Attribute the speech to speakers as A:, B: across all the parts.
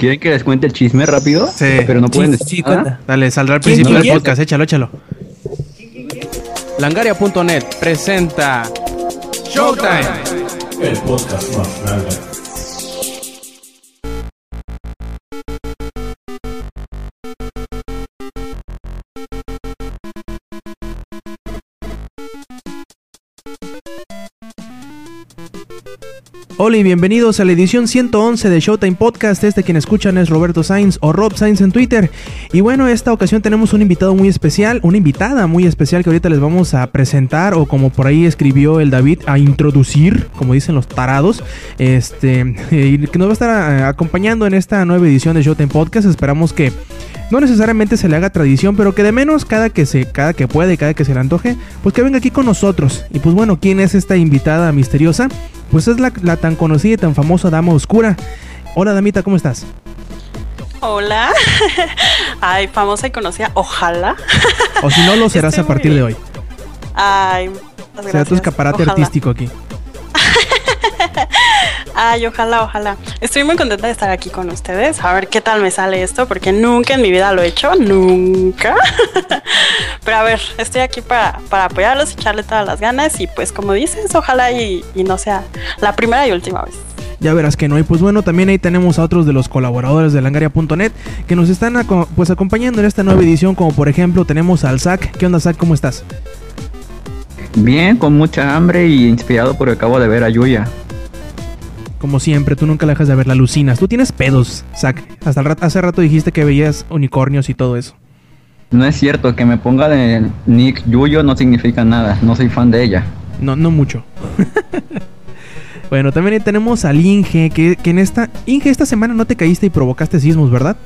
A: ¿Quieren que les cuente el chisme rápido?
B: Sí.
A: Pero no pueden decir
C: sí,
A: nada.
B: Dale, saldrá al
C: ¿Quién,
B: principio del podcast, échalo, échalo.
D: Langaria.net presenta Showtime.
E: El podcast más grande.
B: Hola y bienvenidos a la edición 111 de Showtime Podcast. Este quien escuchan es Roberto Sainz o Rob Sainz en Twitter. Y bueno, esta ocasión tenemos un invitado muy especial, una invitada muy especial que ahorita les vamos a presentar o como por ahí escribió el David, a introducir, como dicen los tarados, este, y que nos va a estar eh, acompañando en esta nueva edición de Showtime Podcast. Esperamos que no necesariamente se le haga tradición, pero que de menos cada que se, cada que puede, cada que se le antoje, pues que venga aquí con nosotros. Y pues bueno, ¿quién es esta invitada misteriosa? Pues es la, la tan conocida y tan famosa Dama Oscura. Hola Damita, ¿cómo estás?
F: Hola. Ay, famosa y conocida. Ojalá.
B: O si no, lo serás
F: Estoy
B: a partir de hoy.
F: Ay, muchas
B: Será tu
F: gracias.
B: escaparate
F: Ojalá.
B: artístico aquí.
F: Ay, ojalá, ojalá. Estoy muy contenta de estar aquí con ustedes. A ver qué tal me sale esto, porque nunca en mi vida lo he hecho, nunca. Pero a ver, estoy aquí para, para apoyarlos, echarle todas las ganas y pues como dices, ojalá y, y no sea la primera y última vez.
B: Ya verás que no. Y pues bueno, también ahí tenemos a otros de los colaboradores de langaria.net que nos están aco- pues acompañando en esta nueva edición, como por ejemplo tenemos al Zac. ¿Qué onda Zac? ¿Cómo estás?
A: Bien, con mucha hambre y inspirado porque acabo de ver a Yuya.
B: Como siempre, tú nunca la dejas de ver, la alucinas. Tú tienes pedos, Zac. Hasta el rat- hace rato dijiste que veías unicornios y todo eso.
A: No es cierto que me ponga de Nick Yuyo no significa nada, no soy fan de ella.
B: No, no mucho. bueno, también tenemos al Inge, que, que en esta... Inge, esta semana no te caíste y provocaste sismos, ¿verdad?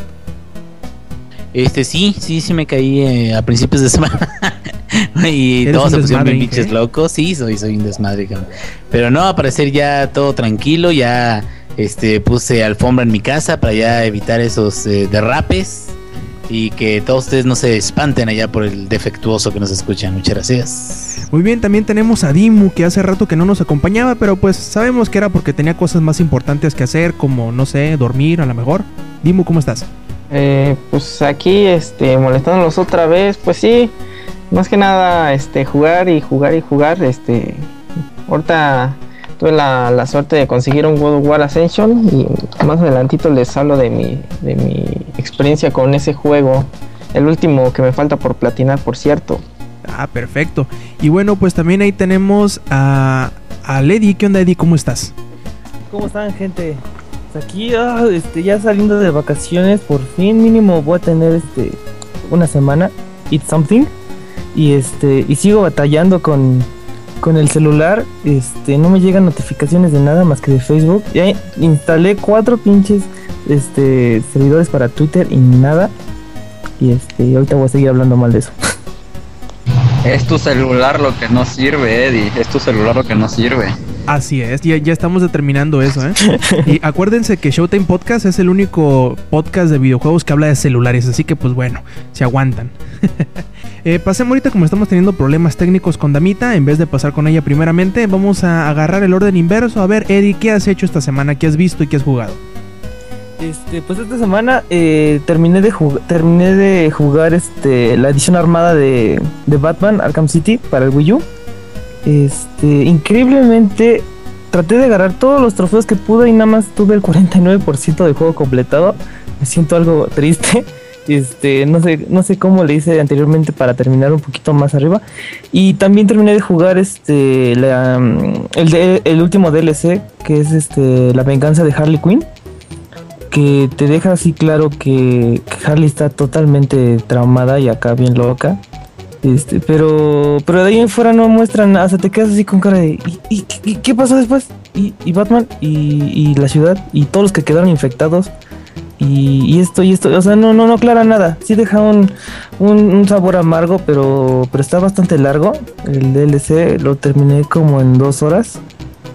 C: Este sí, sí, sí me caí eh, a principios de semana. y todos se pusieron bien pinches locos. Sí, soy, soy un desmadre, cabrón. Pero no, a parecer ya todo tranquilo, ya este puse alfombra en mi casa para ya evitar esos eh, derrapes. Y que todos ustedes no se espanten allá por el defectuoso que nos escuchan. Muchas gracias.
B: Muy bien, también tenemos a Dimu, que hace rato que no nos acompañaba, pero pues sabemos que era porque tenía cosas más importantes que hacer, como, no sé, dormir a lo mejor. Dimu, ¿cómo estás?
G: Eh, pues aquí, este, molestándolos otra vez, pues sí, más que nada, este, jugar y jugar y jugar, este, ahorita tuve la, la suerte de conseguir un God of War Ascension y más adelantito les hablo de mi, de mi experiencia con ese juego, el último que me falta por platinar, por cierto.
B: Ah, perfecto. Y bueno, pues también ahí tenemos a, a Lady. ¿Qué onda, Eddie? ¿Cómo estás?
H: ¿Cómo están, gente? Pues aquí, ah, este, ya saliendo de vacaciones, por fin mínimo voy a tener este una semana, eat something, y este, y sigo batallando con, con el celular, este, no me llegan notificaciones de nada más que de Facebook. Ya instalé cuatro pinches este servidores para Twitter y nada. Y este, ahorita voy a seguir hablando mal de eso.
A: Es tu celular lo que no sirve, Eddie. Es tu celular lo que no sirve.
B: Así es, ya, ya estamos determinando eso, ¿eh? y acuérdense que Showtime Podcast es el único podcast de videojuegos que habla de celulares, así que pues bueno, se aguantan. eh, pasemos ahorita como estamos teniendo problemas técnicos con Damita, en vez de pasar con ella primeramente, vamos a agarrar el orden inverso. A ver, Eddie, ¿qué has hecho esta semana? ¿Qué has visto y qué has jugado?
H: Este, pues esta semana eh, terminé de terminé de jugar este la edición armada de, de Batman Arkham City para el Wii U. Este, increíblemente traté de agarrar todos los trofeos que pude y nada más tuve el 49% del juego completado. Me siento algo triste. Este, no sé, no sé cómo le hice anteriormente para terminar un poquito más arriba. Y también terminé de jugar este mm, el último DLC, que es este La venganza de Harley Quinn que te deja así claro que, que Harley está totalmente traumada y acá bien loca. Este, pero, pero de ahí en fuera no muestran sea, te quedas así con cara de ¿y, y- y qué pasó después? ¿Y, Batman? ¿Y, y la ciudad? ¿Y todos los que quedaron infectados? Y, y esto y esto, o sea, no, no, no aclara nada. Sí deja un, un, un sabor amargo, pero, pero está bastante largo. El DLC lo terminé como en dos horas.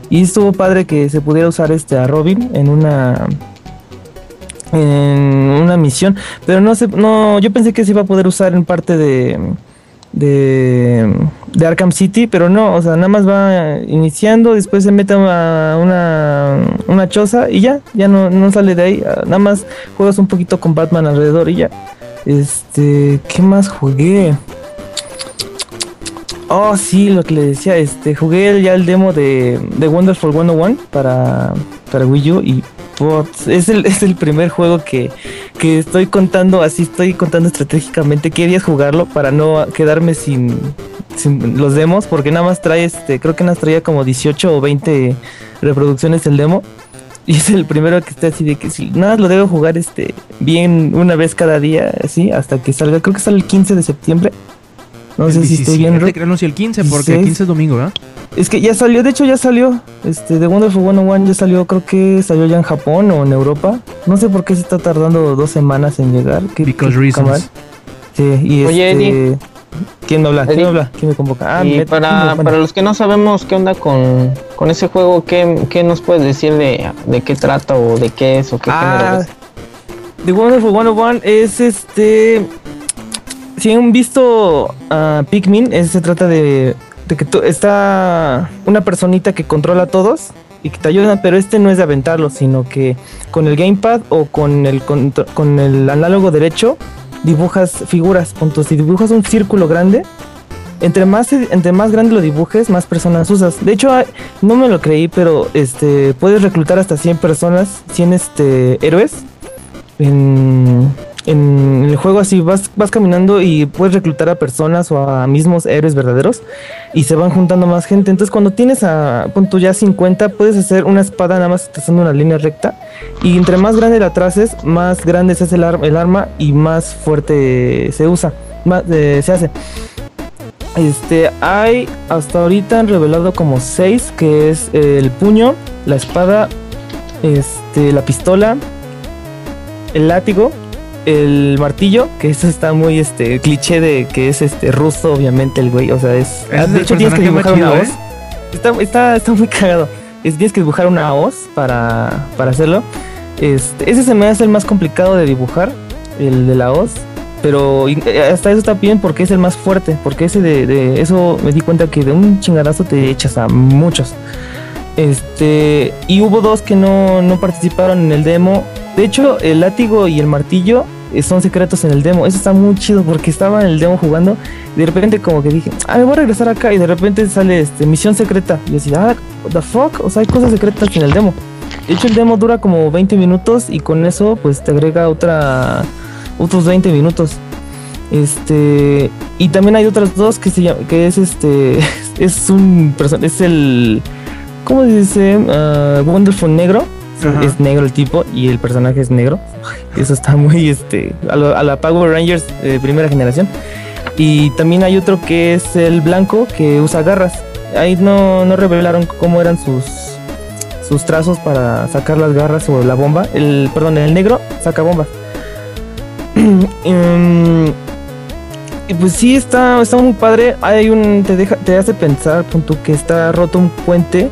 H: Y estuvo padre que se pudiera usar este a Robin en una en una misión, pero no sé, no, yo pensé que se iba a poder usar en parte de de de Arkham City, pero no, o sea, nada más va iniciando, después se mete a una, una choza y ya, ya no, no sale de ahí, ah, nada más juegas un poquito con Batman alrededor y ya. Este, ¿qué más jugué? Oh, sí, lo que le decía, este, jugué ya el demo de, de Wonderful 101 para, para Wii U y es el, es el primer juego que, que estoy contando, así estoy contando estratégicamente qué días jugarlo para no quedarme sin, sin los demos, porque nada más trae, este, creo que nada más traía como 18 o 20 reproducciones el demo. Y es el primero que está así de que si nada lo debo jugar este bien una vez cada día, así, hasta que salga. Creo que sale el 15 de septiembre. No
B: El
H: sé si estoy bien.
B: 17, creo, no, si el 15, porque el
H: 16.
B: 15 es domingo, ¿verdad?
H: Es que ya salió, de hecho ya salió. Este, The Wonderful 101 ya salió, creo que salió ya en Japón o en Europa. No sé por qué se está tardando dos semanas en llegar. ¿Qué,
B: Because
H: qué
B: reasons.
H: Sí, y
G: Oye,
H: este,
G: Eddie.
H: ¿Quién me habla? ¿Quién me habla? ¿Quién me convoca? Ah,
G: y para, para los que no sabemos qué onda con, con ese juego, ¿qué, qué nos puedes decir de, de qué trata o de qué es o qué género
H: Ah,
G: es?
H: The Wonderful 101 es este. Si han visto a Pikmin, es- se trata de, que está una personita que controla a todos y que te ayuda, pero este no es de aventarlo, sino que con el gamepad o con el, con el análogo derecho dibujas figuras. Punto. Si dibujas un círculo grande, entre más, entre más grande lo dibujes, más personas usas. De hecho, hay- no me lo creí, pero este puedes reclutar hasta 100 personas, 100 este, héroes. En, en el juego así vas, vas caminando y puedes reclutar a personas o a mismos héroes verdaderos y se van juntando más gente. Entonces cuando tienes a punto ya 50 puedes hacer una espada nada más trazando una línea recta y entre más grande la traces, más grande se hace el, ar- el arma y más fuerte se usa, más, eh, se hace. Este, hay hasta ahorita han revelado como seis, que es el puño, la espada, este, la pistola, el látigo, el martillo, que eso está muy este cliché de que es este ruso, obviamente el güey, o sea, es de hecho tienes que dibujar una
B: chido,
H: hoz. Está, está, está muy cagado. Es, tienes que dibujar una hoz para, para hacerlo. Este, ese se me hace el más complicado de dibujar, el de la hoz. Pero eh, hasta eso está bien porque es el más fuerte. Porque ese de, de eso me di cuenta que de un chingadazo te echas a muchos. Este. Y hubo dos que no, no participaron en el demo. De hecho, el látigo y el martillo eh, son secretos en el demo. Eso está muy chido porque estaba en el demo jugando. Y de repente, como que dije, ah, me voy a regresar acá. Y de repente sale este misión secreta. Y yo así, ah, what the fuck. O sea, hay cosas secretas en el demo. De hecho, el demo dura como 20 minutos. Y con eso, pues te agrega otra. Otros 20 minutos. Este. Y también hay otras dos que se llama. Que es este. Es un. Es el. ¿Cómo se dice? Ah, Wonderful Negro.
B: Ajá.
H: Es negro el tipo y el personaje es negro. Eso está muy este. A, lo- a la Power Rangers eh, primera generación. Y también hay otro que es el blanco que usa garras. Ahí no, no revelaron cómo eran sus sus trazos para sacar las garras o la bomba. El, perdón, el negro saca bombas. Em, y pues sí, está, está muy padre. Hay un. Te deja, te hace pensar, punto, que está roto un puente.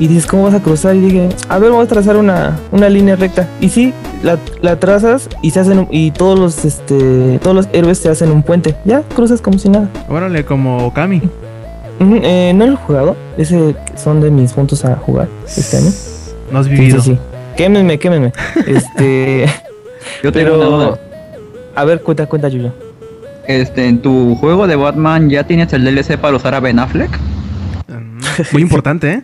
H: Y dices, ¿cómo vas a cruzar? Y dije, a ver, vamos a trazar una, una línea recta. Y sí, la, la trazas y se hacen un- y todos los este todos los héroes se hacen un puente. Ya, cruzas como si nada.
B: Órale, como Okami.
H: Eh, no lo he jugado. Ese son de mis puntos a jugar este año.
B: No has vivido.
H: sí, sí. Quémenme, quémenme. este.
A: Yo tengo
H: Pero-
A: una duda.
H: A ver, cuenta, cuenta, Yuyo.
A: Este, en tu juego de Batman ya tienes el DLC para usar a Ben Affleck.
B: Mm, Muy importante, ¿eh?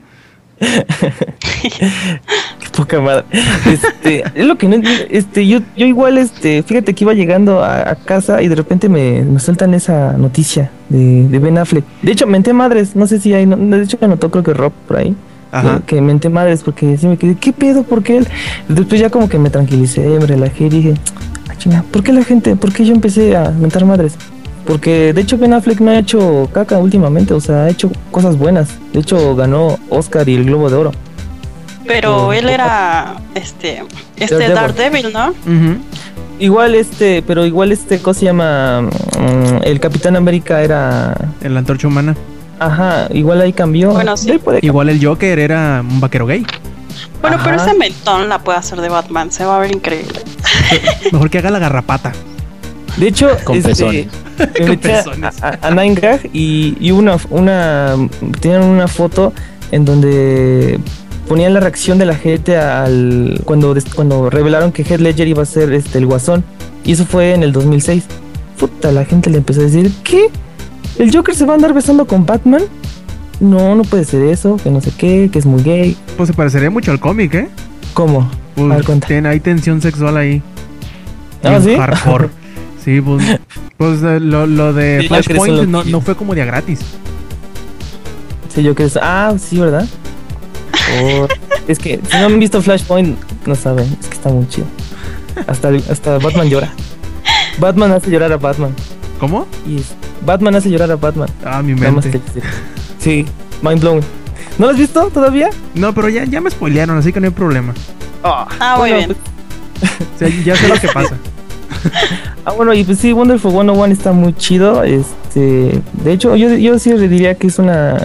H: Qué poca madre. Este, es lo que no. Este, yo, yo igual, este, fíjate que iba llegando a, a casa y de repente me, me sueltan esa noticia de, de Ben Affleck. De hecho, menté madres, no sé si hay, no- de hecho me anotó creo que Rob por ahí.
B: Ajá.
H: Que, que menté madres porque sí me quedé, ¿qué pedo? ¿Por qué él? Después ya como que me tranquilicé, me relajé y dije, ah, chinga, ¿por qué la gente? ¿Por qué yo empecé a mentar madres? Porque de hecho Ben Affleck no ha hecho caca últimamente, o sea, ha hecho cosas buenas. De hecho ganó Oscar y el Globo de Oro.
F: Pero
H: Oh,
F: él era este este
H: Daredevil.
F: Daredevil, ¿no?
H: Igual este, pero igual este, ¿cómo se llama? Mm, el Capitán América era...
B: En la antorcha humana.
H: Ajá, igual ahí cambió.
F: Bueno, sí.
B: Igual el Joker era un vaquero gay.
F: Bueno, pero ese mentón la puede hacer de Batman, se va a ver increíble.
B: Mejor que haga la garrapata.
H: De hecho,
C: Con
H: este,
C: pezones.
H: me metí a,
B: pezones.
H: a, a 9gag y, y una, una, tenían una foto en donde ponían la reacción de la gente al cuando, cuando revelaron que Heath Ledger iba a ser este, el guasón. Y eso fue en el 2006. Puta, la gente le empezó a decir, ¿qué? ¿El Joker se va a andar besando con Batman? No, no puede ser eso, que no sé qué, que es muy gay.
B: Pues se parecería mucho al cómic, ¿eh?
H: ¿Cómo?
B: Pues,
H: A ver,
B: hay tensión sexual ahí.
H: ¿Ah, sí?
B: Hardcore. sí, pues, pues eh, lo, lo de
H: Sí, creo
B: Flashpoint no, no fue como día gratis.
H: Sí, yo que Ah, sí, ¿verdad? Oh, es que si no han visto Flashpoint, no saben. Es que está muy chido. Hasta, hasta Batman llora. Batman hace llorar a Batman.
B: ¿Cómo?
H: Y Batman hace llorar a Batman.
B: Ah, mi mente.
H: Sí, mind blowing. ¿No lo has visto todavía?
B: No, pero ya, ya me spoilearon, así que no hay problema.
F: Ah, muy
H: Bueno,
F: bien.
B: O sea, ya sé lo que pasa.
H: Ah, bueno, y pues sí, Wonderful 101 está muy chido. Este, de hecho, yo, yo sí diría que es una.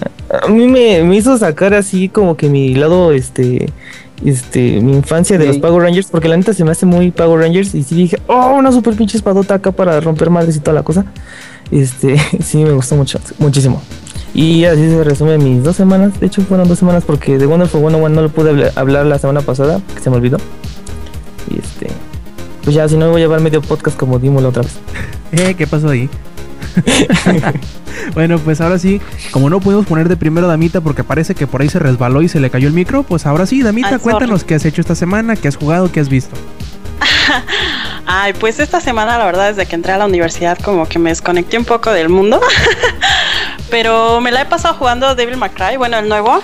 H: A mí me, me hizo sacar así como que mi lado, este, este, mi infancia de
G: Sí.
H: los Power Rangers, porque la neta se me hace muy Power Rangers. Y sí dije, oh, una super pinche espadota acá para romper madres y toda la cosa. Este, sí, me gustó mucho, muchísimo. Y así se resume mis dos semanas. De hecho, fueron dos semanas porque de Wonderful 101 no lo pude hablar- hablar la semana pasada, que se me olvidó. Y este, pues ya, si no, me voy a llevar medio podcast como dimos la otra vez.
B: Eh, ¿qué pasó ahí? bueno, pues ahora sí, como no pudimos poner de primero Damita porque parece que por ahí se resbaló y se le cayó el micro, pues ahora sí, Damita,
F: Ay, sorry.
B: cuéntanos qué has hecho esta semana, qué has jugado, qué has visto.
F: Ay, pues esta semana, la verdad, desde que entré a la universidad, como que me desconecté un poco del mundo. Pero me la he pasado jugando Devil May Cry, bueno, el nuevo.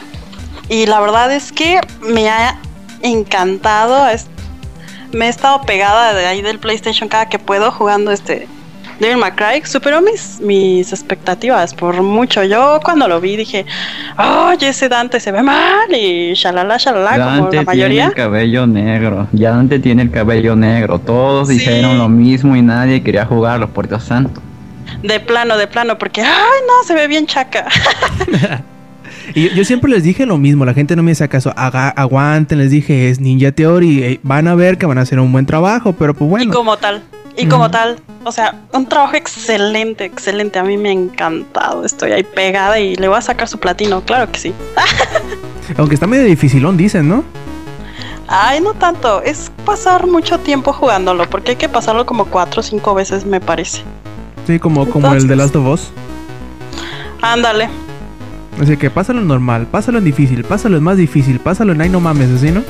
F: Y la verdad es que me ha encantado. es- me he estado pegada de ahí del PlayStation cada que puedo jugando este Devil May Cry. Superó mis, mis expectativas por mucho. Yo cuando lo vi dije, oye, ese Dante se ve mal y shalala, shalala, como
A: Dante
F: la
A: tiene
F: mayoría.
A: el cabello negro. Ya Dante tiene el cabello negro. Todos
F: Sí.
A: dijeron lo mismo y nadie quería jugarlo, por Dios santo.
F: De plano, de plano, porque, ay, no, se ve bien chaca.
B: Y yo siempre les dije lo mismo, la gente no me hace caso, Haga- aguanten, les dije, es Ninja Theory, eh, van a ver que van a hacer un buen trabajo, pero pues
F: Y
B: bueno.
F: como tal, y como tal, o sea, un trabajo excelente, excelente. A mí me ha encantado. Estoy ahí pegada y le voy a sacar su platino, claro que sí.
B: Aunque está medio dificilón, dicen, ¿no?
F: Ay, no tanto, es pasar mucho tiempo jugándolo, porque hay que pasarlo como cuatro o cinco veces, me parece.
B: Sí, como, como el de Last of Us.
F: Ándale,
B: Así que pásalo en normal, pásalo en difícil, pásalo en más difícil, pásalo en ay no mames, así, ¿no?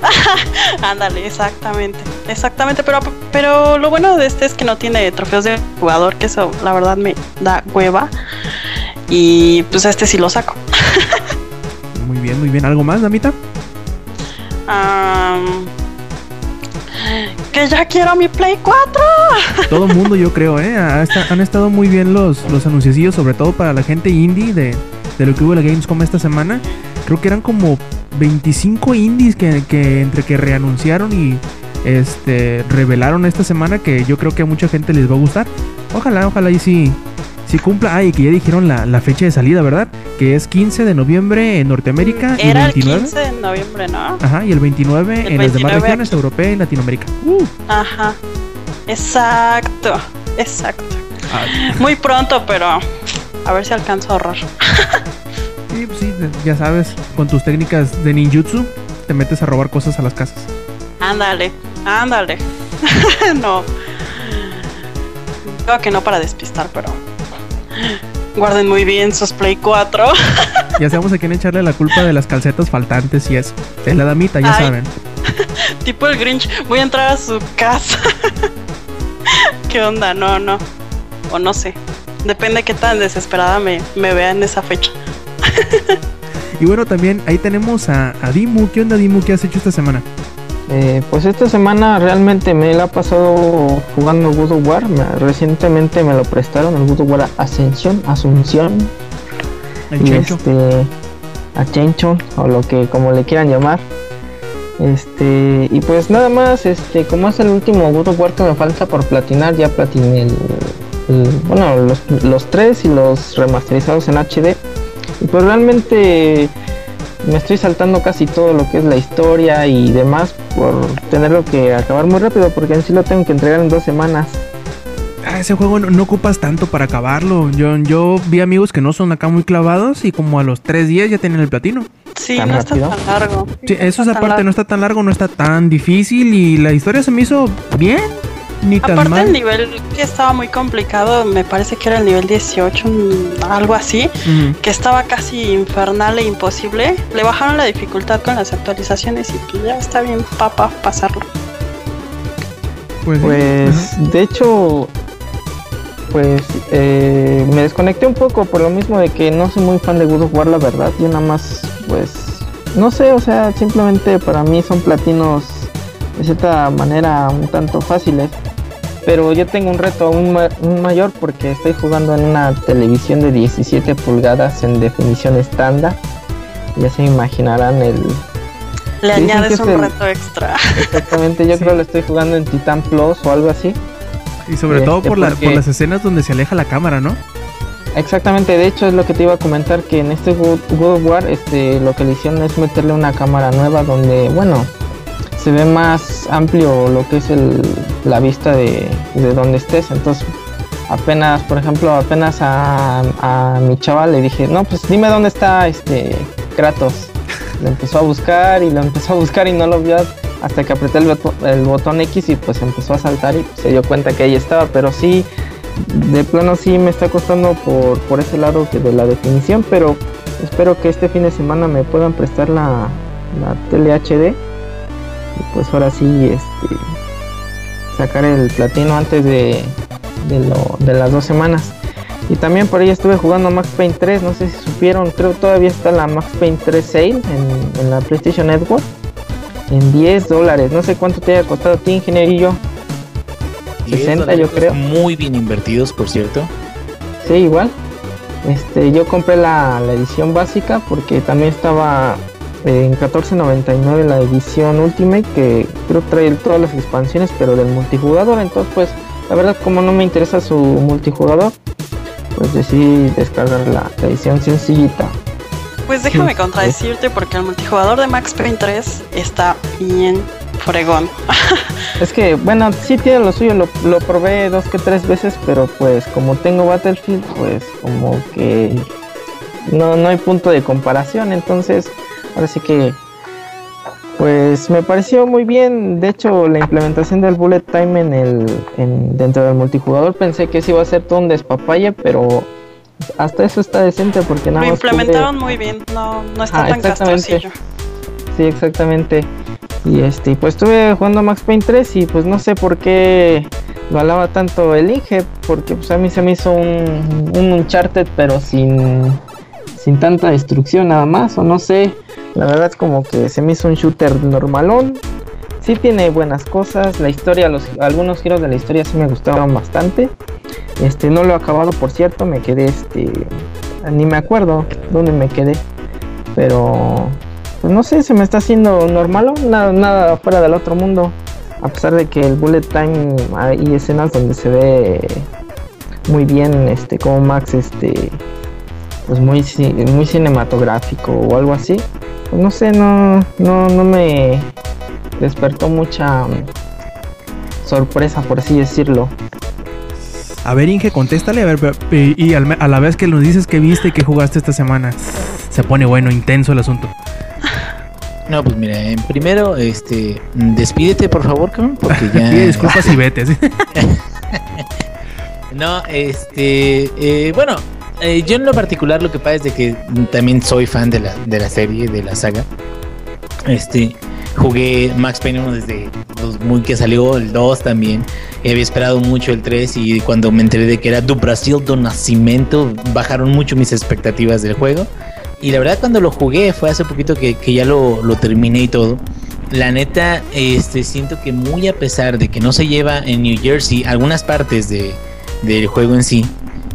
F: ándale, exactamente, exactamente. Pero, pero lo bueno de este es que no tiene trofeos de jugador, que eso la verdad me da hueva. Y pues este sí lo saco.
B: Muy bien, muy bien. ¿Algo más, Damita?
F: Am, que ya quiero mi Play 4.
B: Todo el mundo, yo creo, ¿eh? Ha han estado muy bien los, los anunciacillos, sobre todo para la gente indie de, de lo que hubo en la Gamescom esta semana. Creo que eran como 25 indies que, que entre que reanunciaron y este revelaron esta semana que yo creo que a mucha gente les va a gustar. Ojalá, ojalá y sí, sí cumpla. Ah, y que ya dijeron la, la fecha de salida, ¿verdad? Que es 15 de noviembre en Norteamérica y
F: el
B: 29.
F: 15 de noviembre, ¿no?
B: Ajá, y el 29
F: El
B: en las demás
F: 29
B: regiones, Europea y Latinoamérica. Uh,
F: Ajá. Exacto, exacto.
B: ah,
F: Muy pronto, pero a ver si alcanzo a ahorrar.
B: ya sabes, con tus técnicas de ninjutsu te metes a robar cosas a las casas.
F: Ándale, ándale. no. Creo que no para despistar, pero guarden muy bien sus Play 4.
B: Ya sabemos a quién echarle la culpa de las calcetas faltantes y eso. Es la damita, ya
F: Ay.
B: saben.
F: tipo el Grinch, voy a entrar a su casa. ¿Qué onda? No, no. O no sé. Depende qué tan desesperada me, me vea en esa fecha.
B: Y bueno, también ahí tenemos a, a Dimu. ¿Qué onda, Dimu? ¿Qué has hecho esta semana?
G: Eh, pues esta semana realmente me la he pasado jugando God of War. Me- recientemente me lo prestaron, el God of War Ascensión, Asunción.
B: El
G: y
B: Chencho.
G: este a Chencho o lo que como le quieran llamar este y pues nada más este como es el último God of War que me falta por platinar ya platiné el, el- bueno los, los tres y los remasterizados en HD pues realmente me estoy saltando casi todo lo que es la historia y demás por tenerlo que acabar muy rápido porque en sí lo tengo que entregar en dos semanas
B: ah, ese juego no, no ocupas tanto para acabarlo. Yo, yo vi amigos que no son acá muy clavados y como a los tres días ya tienen el platino.
F: Sí,
G: ¿Tan
F: no está tan largo.
B: Sí, eso es aparte, no está tan largo, no está tan difícil y la historia se me hizo bien, ni tan
F: Aparte el
B: mal.
F: nivel que estaba muy complicado, me parece que era el nivel 18, mm, algo así, que estaba casi infernal e imposible. Le bajaron la dificultad con las actualizaciones y ya está bien papa pasarlo.
B: Pues.
G: Pues de hecho, pues eh, me desconecté un poco por lo mismo de que no soy muy fan de God of War, la verdad. Yo nada más, pues, no sé, o sea, simplemente para mí son platinos de cierta manera un tanto fáciles. Pero yo tengo un reto aún ma- aún mayor porque estoy jugando en una televisión de 17 pulgadas en definición estándar. Ya se imaginarán el,
F: Le añades
G: es
F: un
G: el-
F: reto extra.
G: exactamente, yo
B: Sí.
G: creo que lo estoy jugando en Titan Plus o algo así.
B: Y sobre todo
G: Este,
B: por, la-
G: porque-
B: por las escenas donde se aleja la cámara, ¿no?
G: Exactamente, de hecho es lo que te iba a comentar que en este God God of War este, lo que le hicieron es meterle una cámara nueva donde, bueno, se ve más amplio lo que es el, la vista de, de donde estés. Entonces, apenas, por ejemplo, apenas a, a mi chaval le dije, no, pues dime dónde está este Kratos. Lo empezó a buscar y lo empezó a buscar y no lo vio hasta que apreté el, botón X y pues empezó a saltar y se dio cuenta que ahí estaba, pero sí de plano sí me está costando por, por ese lado que de la definición, pero espero que este fin de semana me puedan prestar la, la tele HD pues ahora sí este sacar el platino antes de, de, lo- de las dos semanas. Y también por ahí estuve jugando Max Payne 3, no sé si supieron, creo todavía está la Max Payne 3 Sale en, en la PlayStation Network en 10 dólares, no sé cuánto te haya costado a ti ingenierillo.
C: 10
G: 60 yo creo.
C: Muy bien invertidos, por cierto.
G: Sí, igual. Este, yo compré la, la edición básica porque también estaba en 14.99 la edición Ultimate que creo trae todas las expansiones pero del multijugador. Entonces pues la verdad como no me interesa su multijugador pues decidí descargar la, la edición sencillita.
F: Pues déjame
G: Sí.
F: contradecirte porque el multijugador de Max Payne 3 está bien fregón.
G: Es que bueno sí tiene lo suyo, lo, lo probé dos que tres veces pero pues como tengo Battlefield pues como que no, no hay punto de comparación entonces ahora sí que pues me pareció muy bien de hecho la implementación del bullet time en el en, dentro del multijugador pensé que sí iba a ser todo un despapalle pero hasta eso está decente porque nada
F: Lo
G: más tuve-
F: implementaron muy bien, no, no está
G: Ah,
F: tan castrosillo.
G: Sí, exactamente. Y este, pues estuve jugando Max Payne 3 y pues no sé por qué lo alaba tanto el Inge, porque pues a mí se me hizo un, un Uncharted pero sin, sin tanta destrucción nada más, o no sé. La verdad como que se me hizo un shooter normalón. Sí tiene buenas cosas, la historia, los, algunos giros de la historia sí me gustaron bastante. Este, no lo he acabado por cierto, me quedé este, ni me acuerdo dónde me quedé, pero pues no sé, se me está haciendo normal, nada, nada fuera del otro mundo. A pesar de que el bullet time hay escenas donde se ve muy bien, este, como Max, este, pues muy, muy cinematográfico o algo así. Pues no sé, no, no, no me despertó mucha mm, sorpresa, por así decirlo.
B: A ver, Inge, contéstale, a ver, y, y al me- a la vez que nos dices que viste y que jugaste esta semana, se pone bueno, intenso el asunto.
C: No, pues mira, en primero, este, despídete por favor, cabrón, porque ya.
B: Pide disculpas y vete.
C: No, este, eh, bueno, eh, yo en lo particular lo que pasa es de que también soy fan de la, de la serie, de la saga. Este, jugué Max Payne 1 desde muy que salió, el 2 también. Había esperado mucho el 3 y cuando me enteré de que era do Brasil do Nascimento, bajaron mucho mis expectativas del juego. Y la verdad cuando lo jugué fue hace poquito que, que ya lo, lo terminé y todo. La neta, este, siento que muy a pesar de que no se lleva en New Jersey algunas partes de, del juego en sí,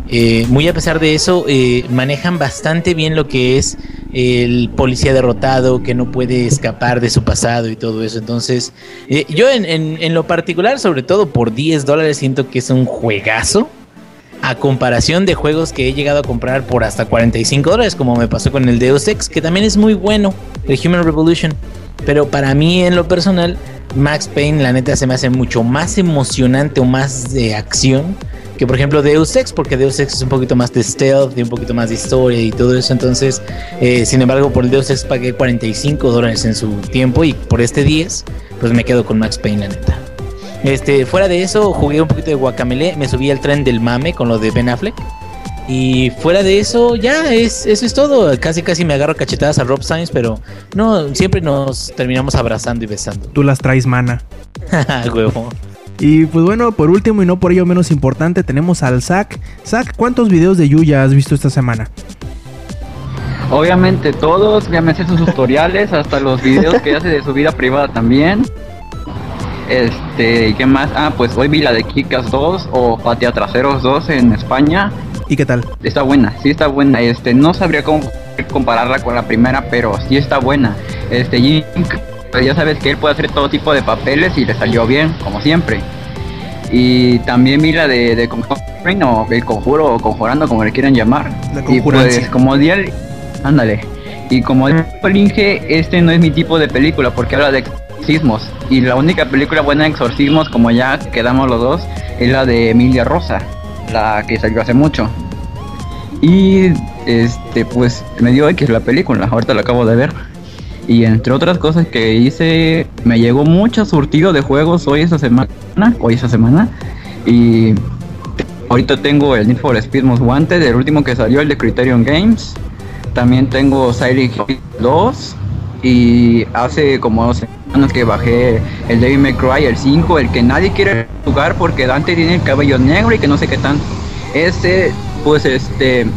C: eh, muy a pesar de eso, eh, manejan bastante bien lo que es el policía derrotado que no puede escapar de su pasado y todo eso. Entonces, eh, yo en, en- en lo particular, sobre todo por 10 dólares, siento que es un juegazo. A comparación de juegos que he llegado a comprar por hasta 45 dólares, como me pasó con el Deus Ex, que también es muy bueno, el Human Revolution. Pero para mí, en lo personal, Max Payne, la neta, se me hace mucho más emocionante o más de acción que por ejemplo Deus Ex, porque Deus Ex es un poquito más de stealth, de un poquito más de historia y todo eso. Entonces, eh, sin embargo, por el Deus Ex pagué 45 dólares en su tiempo y por este 10, pues me quedo con Max Payne, la neta. Este, fuera de eso, jugué un poquito de Guacamele, me subí al tren del mame con lo de Ben Affleck. Y fuera de eso, ya es, eso es todo. Casi casi me agarro cachetadas a Rob Sainz, pero no, siempre nos terminamos abrazando y besando.
B: Tú las traes, mana.
C: Huevo.
B: Y pues bueno, por último y no por ello menos importante, tenemos al Zack. Zack, ¿cuántos videos de Yuya has visto esta semana?
A: Obviamente todos, ya me sé sus tutoriales, hasta los videos que hace de su vida privada también. Este, ¿y qué más? Ah, pues hoy vi la de Kikas 2 o Patea Traseros 2 en España.
B: ¿Y qué tal?
A: Está buena, sí está buena. Este, no sabría cómo compararla con la primera, pero sí está buena. Este, Jim, pues ya sabes que él puede hacer todo tipo de papeles y le salió bien, como siempre. Y también vi la de, de Conjuring o el conjuro o conjurando, como le quieran llamar.
B: La
A: y pues, como día, ándale. Y como Inge, este no es mi tipo de película porque habla de exorcismos. Y la única película buena de exorcismos, como ya quedamos los dos, es la de Emilia Rosa, la que salió hace mucho. Y este, pues me dio X la película, ahorita la acabo de ver. Y entre otras cosas que hice, me llegó mucho surtido de juegos hoy esa semana, hoy esa semana. Y ahorita tengo el Need for Speed Most Wanted, el último que salió, el de Criterion Games. También tengo Silent Hill 2. Y hace como dos semanas que bajé el Devil May Cry, el 5, el que nadie quiere jugar porque Dante tiene el cabello negro y que no sé qué tan. Ese, pues este,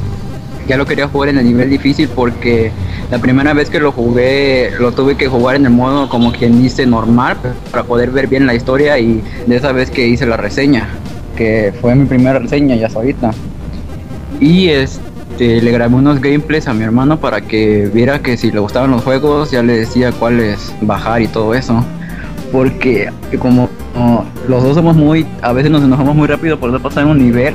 A: ya lo quería jugar en el nivel difícil porque la primera vez que lo jugué lo tuve que jugar en el modo como quien dice normal para poder ver bien la historia y de esa vez que hice la reseña, que fue mi primera reseña ya hasta ahorita. Y este le grabé unos gameplays a mi hermano para que viera que si le gustaban los juegos ya le decía cuáles bajar y todo eso. Porque como los dos somos muy, a veces nos enojamos muy rápido por no pasar un nivel,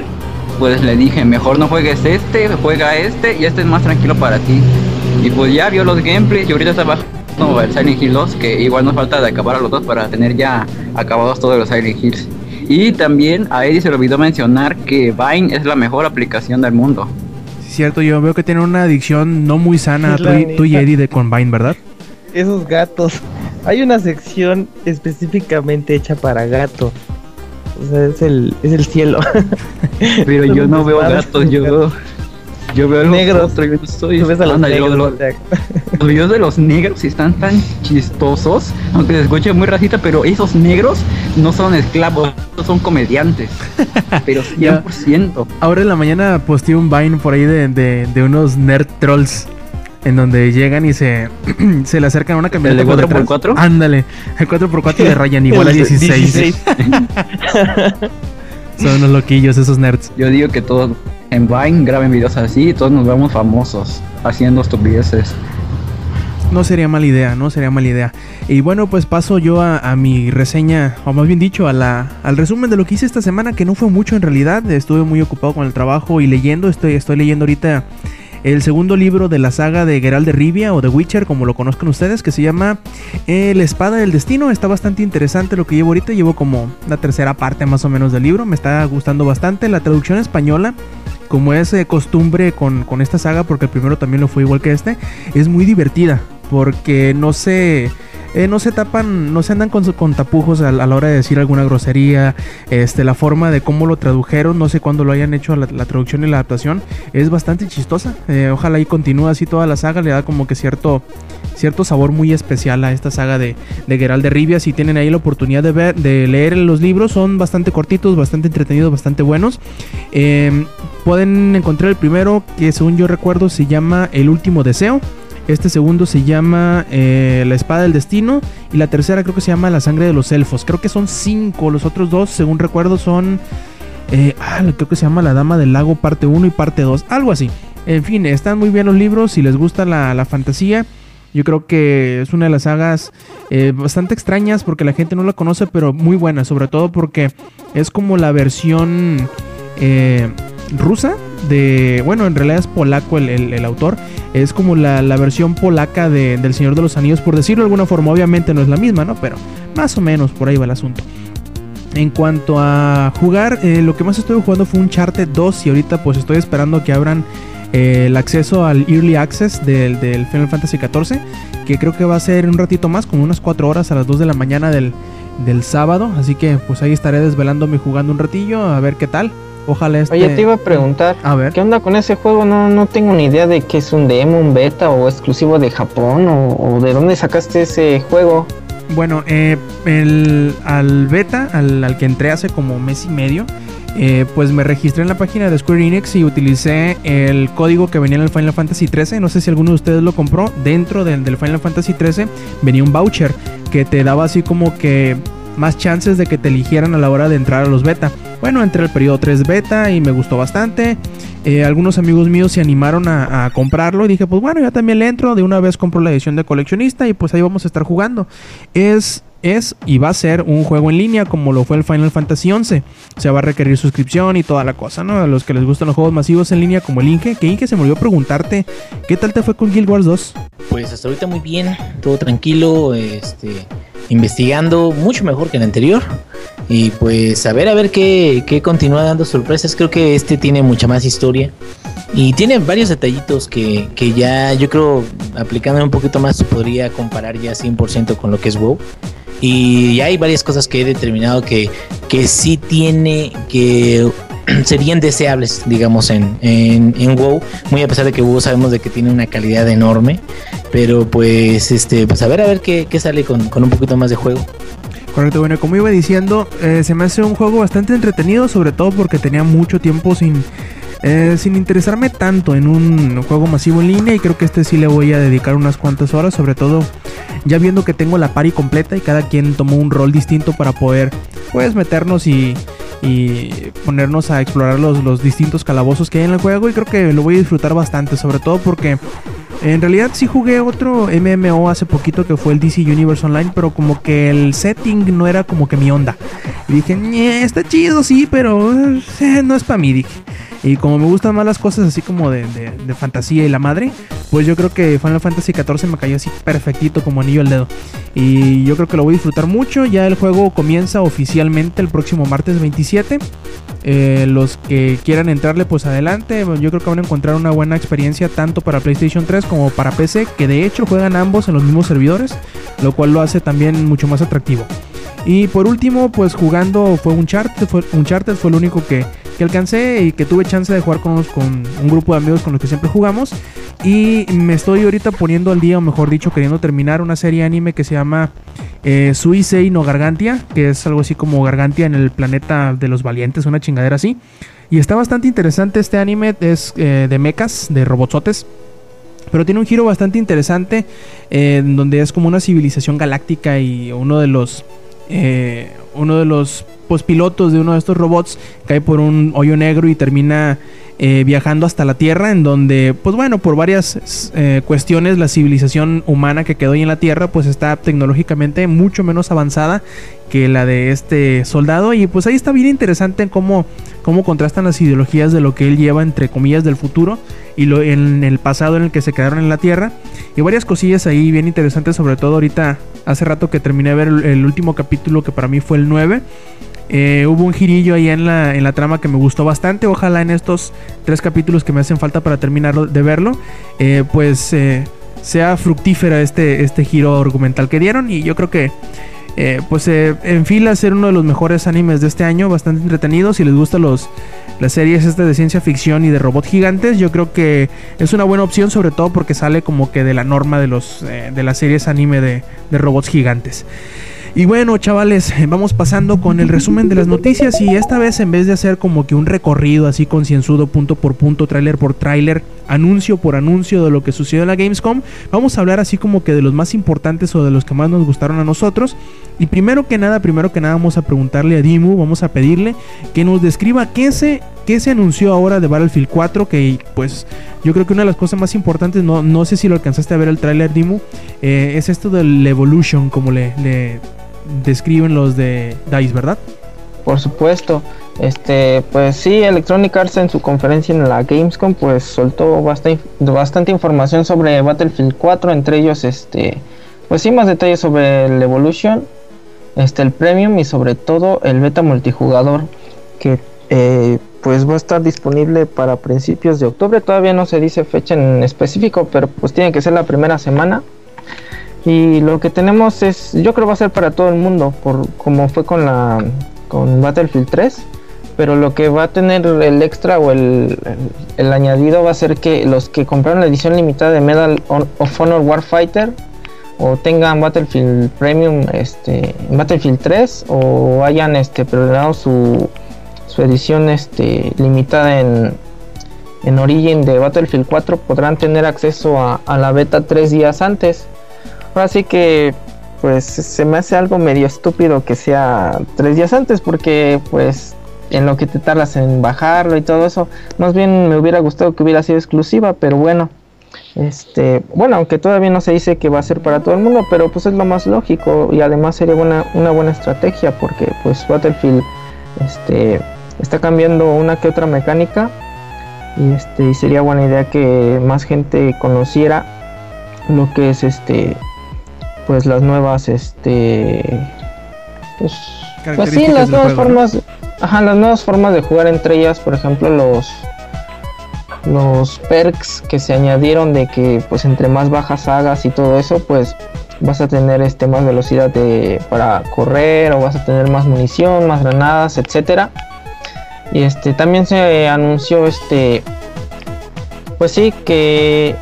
A: pues le dije, mejor no juegues este, juega este y este es más tranquilo para ti. Y pues ya vio los gameplays y ahorita está bajando el Silent Hill 2, que igual nos falta de acabar a los dos para tener ya acabados todos los Silent Hills. Y también a Eddie se le olvidó mencionar que Vine es la mejor aplicación del mundo.
B: Sí, cierto, yo veo que tiene una adicción no muy sana tú, y- tú y
H: neta.
B: Eddie de Combine, ¿verdad?
H: Esos gatos. Hay una sección específicamente hecha para gatos. O sea, es el, es el cielo.
A: Pero yo no veo gatos, yo veo, yo veo los
H: Negros.
A: otros, yo no soy
H: Tú ves a los negros,
A: lo-
H: o sea,
A: Los videos de los negros están tan chistosos, aunque se escuche muy racista, pero esos negros no son esclavos, son comediantes. Pero 100%.
B: Ahora en la mañana posteé un Vine por ahí de, de- de unos nerd trolls. En donde llegan y se, se le acercan a una camioneta
A: ¿El de
B: por detrás.
A: 4x4?
B: Ándale, el 4x4 de rayan igual a
H: el
B: 16.
H: 16.
B: Son unos loquillos esos nerds.
A: Yo digo que todos en Vine graben videos así y todos nos vemos famosos haciendo estupideces.
B: No sería mala idea, no sería mala idea. Y bueno, pues paso yo a, mi reseña, o más bien dicho, a la, al resumen de lo que hice esta semana, que no fue mucho en realidad. Estuve muy ocupado con el trabajo y leyendo. Estoy, estoy leyendo ahorita el segundo libro de la saga de Geralt de Rivia o de Witcher, como lo conozcan ustedes, que se llama La Espada del Destino. Está bastante interesante lo que llevo ahorita. Llevo como la tercera parte más o menos del libro. Me está gustando bastante. La traducción española como es eh, costumbre con, con esta saga, porque el primero también lo fue igual que este, es muy divertida, porque no se, eh, no se tapan, no se andan con, con tapujos a, la hora de decir alguna grosería, este, la forma de cómo lo tradujeron, no sé cuándo lo hayan hecho la, traducción y la adaptación, es bastante chistosa, eh, ojalá y continúe así toda la saga, le da como que cierto, cierto sabor muy especial a esta saga de, de de Rivia, si tienen ahí la oportunidad de ver, de leer los libros, son bastante cortitos, bastante entretenidos, bastante buenos, eh, pueden encontrar el primero que según yo recuerdo se llama El último deseo. Este segundo se llama eh, La espada del destino. Y la tercera creo que se llama La sangre de los elfos. Creo que son cinco. Los otros dos, según recuerdo, son... eh, ah, creo que se llama La dama del lago parte 1 y parte 2. Algo así. En fin, están muy bien los libros. Si les gusta la, la fantasía. Yo creo que es una de las sagas eh, bastante extrañas porque la gente no la conoce, pero muy buena, sobre todo porque es como la versión eh, rusa de, bueno, en realidad es polaco el, el- autor, es como la, la versión polaca de- del Señor de los Anillos, por decirlo de alguna forma, obviamente no es la misma, ¿no? Pero más o menos por ahí va el asunto. En cuanto a jugar, eh, lo que más estuve jugando fue un Uncharted 2 y ahorita pues estoy esperando que abran eh, el acceso al Early Access del, del Final Fantasy XIV, que creo que va a ser un ratito más, como unas 4 horas a las 2 de la mañana del, del sábado. Así que pues ahí estaré desvelándome jugando un ratillo a ver qué tal. Ojalá este...
G: Oye, te iba a preguntar,
B: A ver.
G: ¿qué onda con ese juego? No, no tengo ni idea de que es un demo, un beta o exclusivo de Japón o, o de dónde sacaste ese juego.
B: Bueno, eh, el, al beta, al, al que entré hace como mes y medio, eh, pues me registré en la página de Square Enix y utilicé el código que venía en el Final Fantasy XIII. No sé si alguno de ustedes lo compró. Dentro del, del Final Fantasy XIII venía un voucher que te daba así como que más chances de que te eligieran a la hora de entrar a los beta. Bueno, entré al periodo 3 beta y me gustó bastante. Eh, algunos amigos míos se animaron a, a comprarlo y dije, pues bueno, ya también le entro. De una vez compro la edición de coleccionista y pues ahí vamos a estar jugando. Es, es y va a ser un juego en línea como lo fue el Final Fantasy XI. O sea, va a requerir suscripción y toda la cosa, ¿no? A los que les gustan los juegos masivos en línea como el Inge. Que Inge se me olvidó preguntarte, ¿qué tal te fue con Guild Wars 2?
C: Pues hasta ahorita muy bien, todo tranquilo, este, investigando mucho mejor que el anterior. Y pues a ver, a ver qué, qué continúa dando sorpresas. Creo que este tiene mucha más historia. Y tiene varios detallitos que, que ya yo creo, aplicando un poquito más, se podría comparar ya 100% con lo que es WoW. Y hay varias cosas que he determinado que, que sí tiene, que serían deseables, digamos, en, en, en WoW. Muy a pesar de que WoW sabemos de que tiene una calidad enorme. Pero pues, este, pues a ver, a ver qué, qué sale con, con un poquito más de juego.
B: Correcto, bueno, como iba diciendo, eh, se me hace un juego bastante entretenido, sobre todo porque tenía mucho tiempo sin, eh, sin interesarme tanto en un juego masivo en línea y creo que este sí le voy a dedicar unas cuantas horas, sobre todo ya viendo que tengo la pari completa y cada quien tomó un rol distinto para poder pues meternos y, y ponernos a explorar los, los distintos calabozos que hay en el juego y creo que lo voy a disfrutar bastante, sobre todo porque en realidad sí jugué otro MMO hace poquito que fue el DC Universe Online, pero como que el setting no era como que mi onda. Y dije, "Ñe, está chido, sí, pero eh, no es para mí, dije. Y como me gustan más las cosas así como de, de- fantasía y la madre, pues yo creo que Final Fantasy XIV me cayó así perfectito como anillo al dedo. Y yo creo que lo voy a disfrutar mucho. Ya el juego comienza oficialmente el próximo martes 27. Eh, los que quieran entrarle, pues adelante. Yo creo que van a encontrar una buena experiencia tanto para PlayStation 3 como para PC, que de hecho juegan ambos en los mismos servidores, lo cual lo hace también mucho más atractivo. Y por último, pues jugando fue Uncharted, fue, Uncharted fue el único que, que alcancé y que tuve chance de jugar con, un grupo de amigos con los que siempre jugamos. Y me estoy ahorita poniendo al día, o mejor dicho, queriendo terminar una serie anime que se llama eh, Suisei no Gargantia, que es algo así como Gargantia en el planeta de los valientes, una chingadera así. Y está bastante interesante este anime, es eh, de mechas, de robotsotes. Pero tiene un giro bastante interesante, eh, donde es como una civilización galáctica y uno de los eh, uno de los pilotos de uno de estos robots cae por un hoyo negro y termina eh, viajando hasta la Tierra, en donde, pues bueno, por varias eh, cuestiones, la civilización humana que quedó ahí en la Tierra, pues está tecnológicamente mucho menos avanzada que la de este soldado. Y pues ahí está bien interesante en cómo, cómo contrastan las ideologías de lo que él lleva, entre comillas, del futuro y lo en el pasado en el que se quedaron en la Tierra. Y varias cosillas ahí bien interesantes, sobre todo ahorita, hace rato que terminé de ver el, último capítulo que para mí fue el 9. Eh, hubo un girillo ahí en la, en la trama que me gustó bastante. Ojalá en estos tres capítulos que me hacen falta para terminar de verlo, eh, pues eh, sea fructífera este, este giro argumental que dieron. Y yo creo que eh, pues eh, en fila ser uno de los mejores animes de este año, bastante entretenido. Si les gustan los, las series estas de ciencia ficción y de robots gigantes, yo creo que es una buena opción, sobre todo porque sale como que de la norma de, los, eh, de las series anime de, de robots gigantes. Y bueno, chavales, vamos pasando con el resumen de las noticias y esta vez en vez de hacer como que un recorrido así concienzudo punto por punto, tráiler por tráiler, anuncio por anuncio de lo que sucedió en la Gamescom, vamos a hablar así como que de los más importantes o de los que más nos gustaron a nosotros. Y primero que nada, primero que nada vamos a preguntarle a Dimu, vamos a pedirle que nos describa qué se, qué se anunció ahora de Battlefield 4, que pues yo creo que una de las cosas más importantes, no, no sé si lo alcanzaste a ver el tráiler Dimu, eh, es esto del Evolution, como le describen los de DICE, ¿verdad?
G: Por supuesto. Este, pues sí, Electronic Arts en su conferencia en la Gamescom pues soltó bastante, información sobre Battlefield 4, entre ellos este, pues sí más detalles sobre el Evolution este el premium y sobre todo el beta multijugador que eh, pues va a estar disponible para principios de octubre todavía no se dice fecha en específico pero pues tiene que ser la primera semana y lo que tenemos es yo creo va a ser para todo el mundo por como fue con la con Battlefield 3 pero lo que va a tener el extra o el, el, añadido va a ser que los que compraron la edición limitada de Medal of Honor Warfighter o tengan Battlefield Premium este Battlefield 3 o hayan este preordenado su, su edición este limitada en, en Origin de Battlefield 4 podrán tener acceso a, a la beta tres días antes ahora sí que pues se me hace algo medio estúpido que sea tres días antes porque pues en lo que te tardas en bajarlo y todo eso más bien me hubiera gustado que hubiera sido exclusiva pero bueno este, bueno, aunque todavía no se dice que va a ser para todo el mundo, pero pues es lo más lógico y además sería buena, una buena estrategia porque pues Battlefield este, está cambiando una que otra mecánica y este y sería buena idea que más gente conociera lo que es este pues las nuevas este pues, pues sí las nuevas juego, formas ¿no? ajá las nuevas formas de jugar entre ellas por ejemplo los los perks que se añadieron de que pues entre más bajas hagas y todo eso pues vas a tener este más velocidad de, para correr o vas a tener más munición más granadas etcétera y este también se anunció este pues sí que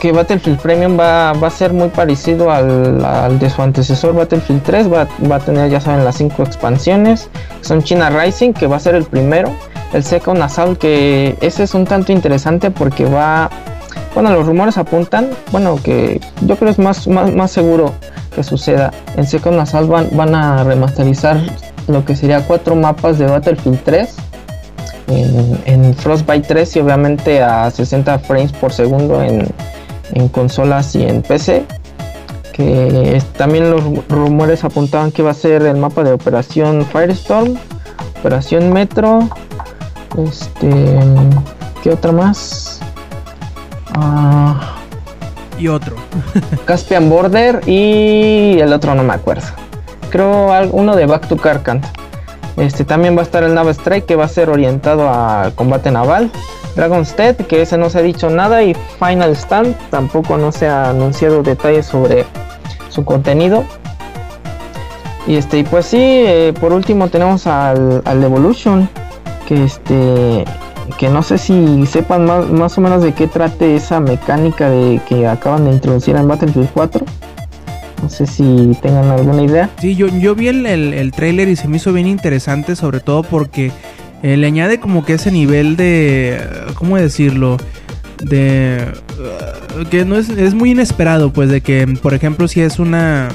G: que Battlefield Premium va, a ser muy parecido al, de su antecesor. Battlefield 3 va, a tener ya saben las cinco expansiones. Son China Rising que va a ser el primero. El Second Assault que ese es un tanto interesante porque va bueno los rumores apuntan bueno que yo creo es más, más, seguro que suceda. En Second Assault van, van, a remasterizar lo que sería cuatro mapas de Battlefield 3 en, Frostbite 3 y obviamente a 60 frames por segundo en consolas y en PC que también los rumores apuntaban que va a ser el mapa de Operación Firestorm Operación Metro este. ¿Qué otra más?
B: Uh, y otro.
G: Caspian Border y el otro no me acuerdo. Creo uno de Back to Karkand. Este también va a estar el Nava Strike que va a ser orientado a combate naval. Dragon's Dead, que ese no se ha dicho nada. Y Final Stand, tampoco no se ha anunciado detalles sobre su contenido. Y este, pues sí, eh, por último tenemos al, al Evolution que este que no sé si sepan más, más, o menos de qué trate esa mecánica de que acaban de introducir en Battlefield 4. No sé si tengan alguna idea.
B: Sí, yo, yo vi el, el, el trailer y se me hizo bien interesante, sobre todo porque eh, le añade como que ese nivel de... ¿Cómo decirlo? De... Uh, que no es, es muy inesperado, pues de que, por ejemplo, si es una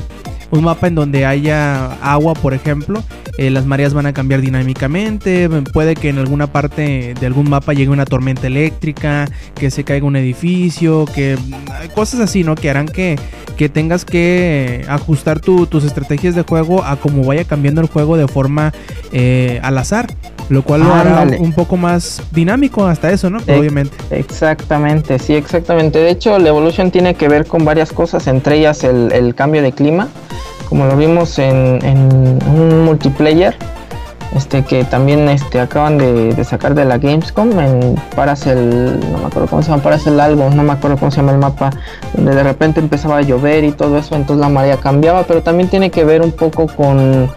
B: un mapa en donde haya agua, por ejemplo, eh, las mareas van a cambiar dinámicamente, puede que en alguna parte de algún mapa llegue una tormenta eléctrica, que se caiga un edificio, que cosas así, ¿no? Que harán que, que tengas que ajustar tu, tus estrategias de juego a cómo vaya cambiando el juego de forma eh, al azar. Lo cual lo hará ah, un poco más dinámico hasta eso, ¿no? Obviamente.
G: Exactamente, sí, exactamente. De hecho, la Evolution tiene que ver con varias cosas, entre ellas el, el cambio de clima como lo vimos en, en un multiplayer este que también este acaban de, de, sacar de la Gamescom en Paracel no me acuerdo cómo se llama Paracel algo no me acuerdo cómo se llama el mapa donde de repente empezaba a llover y todo eso entonces la marea cambiaba pero también tiene que ver un poco con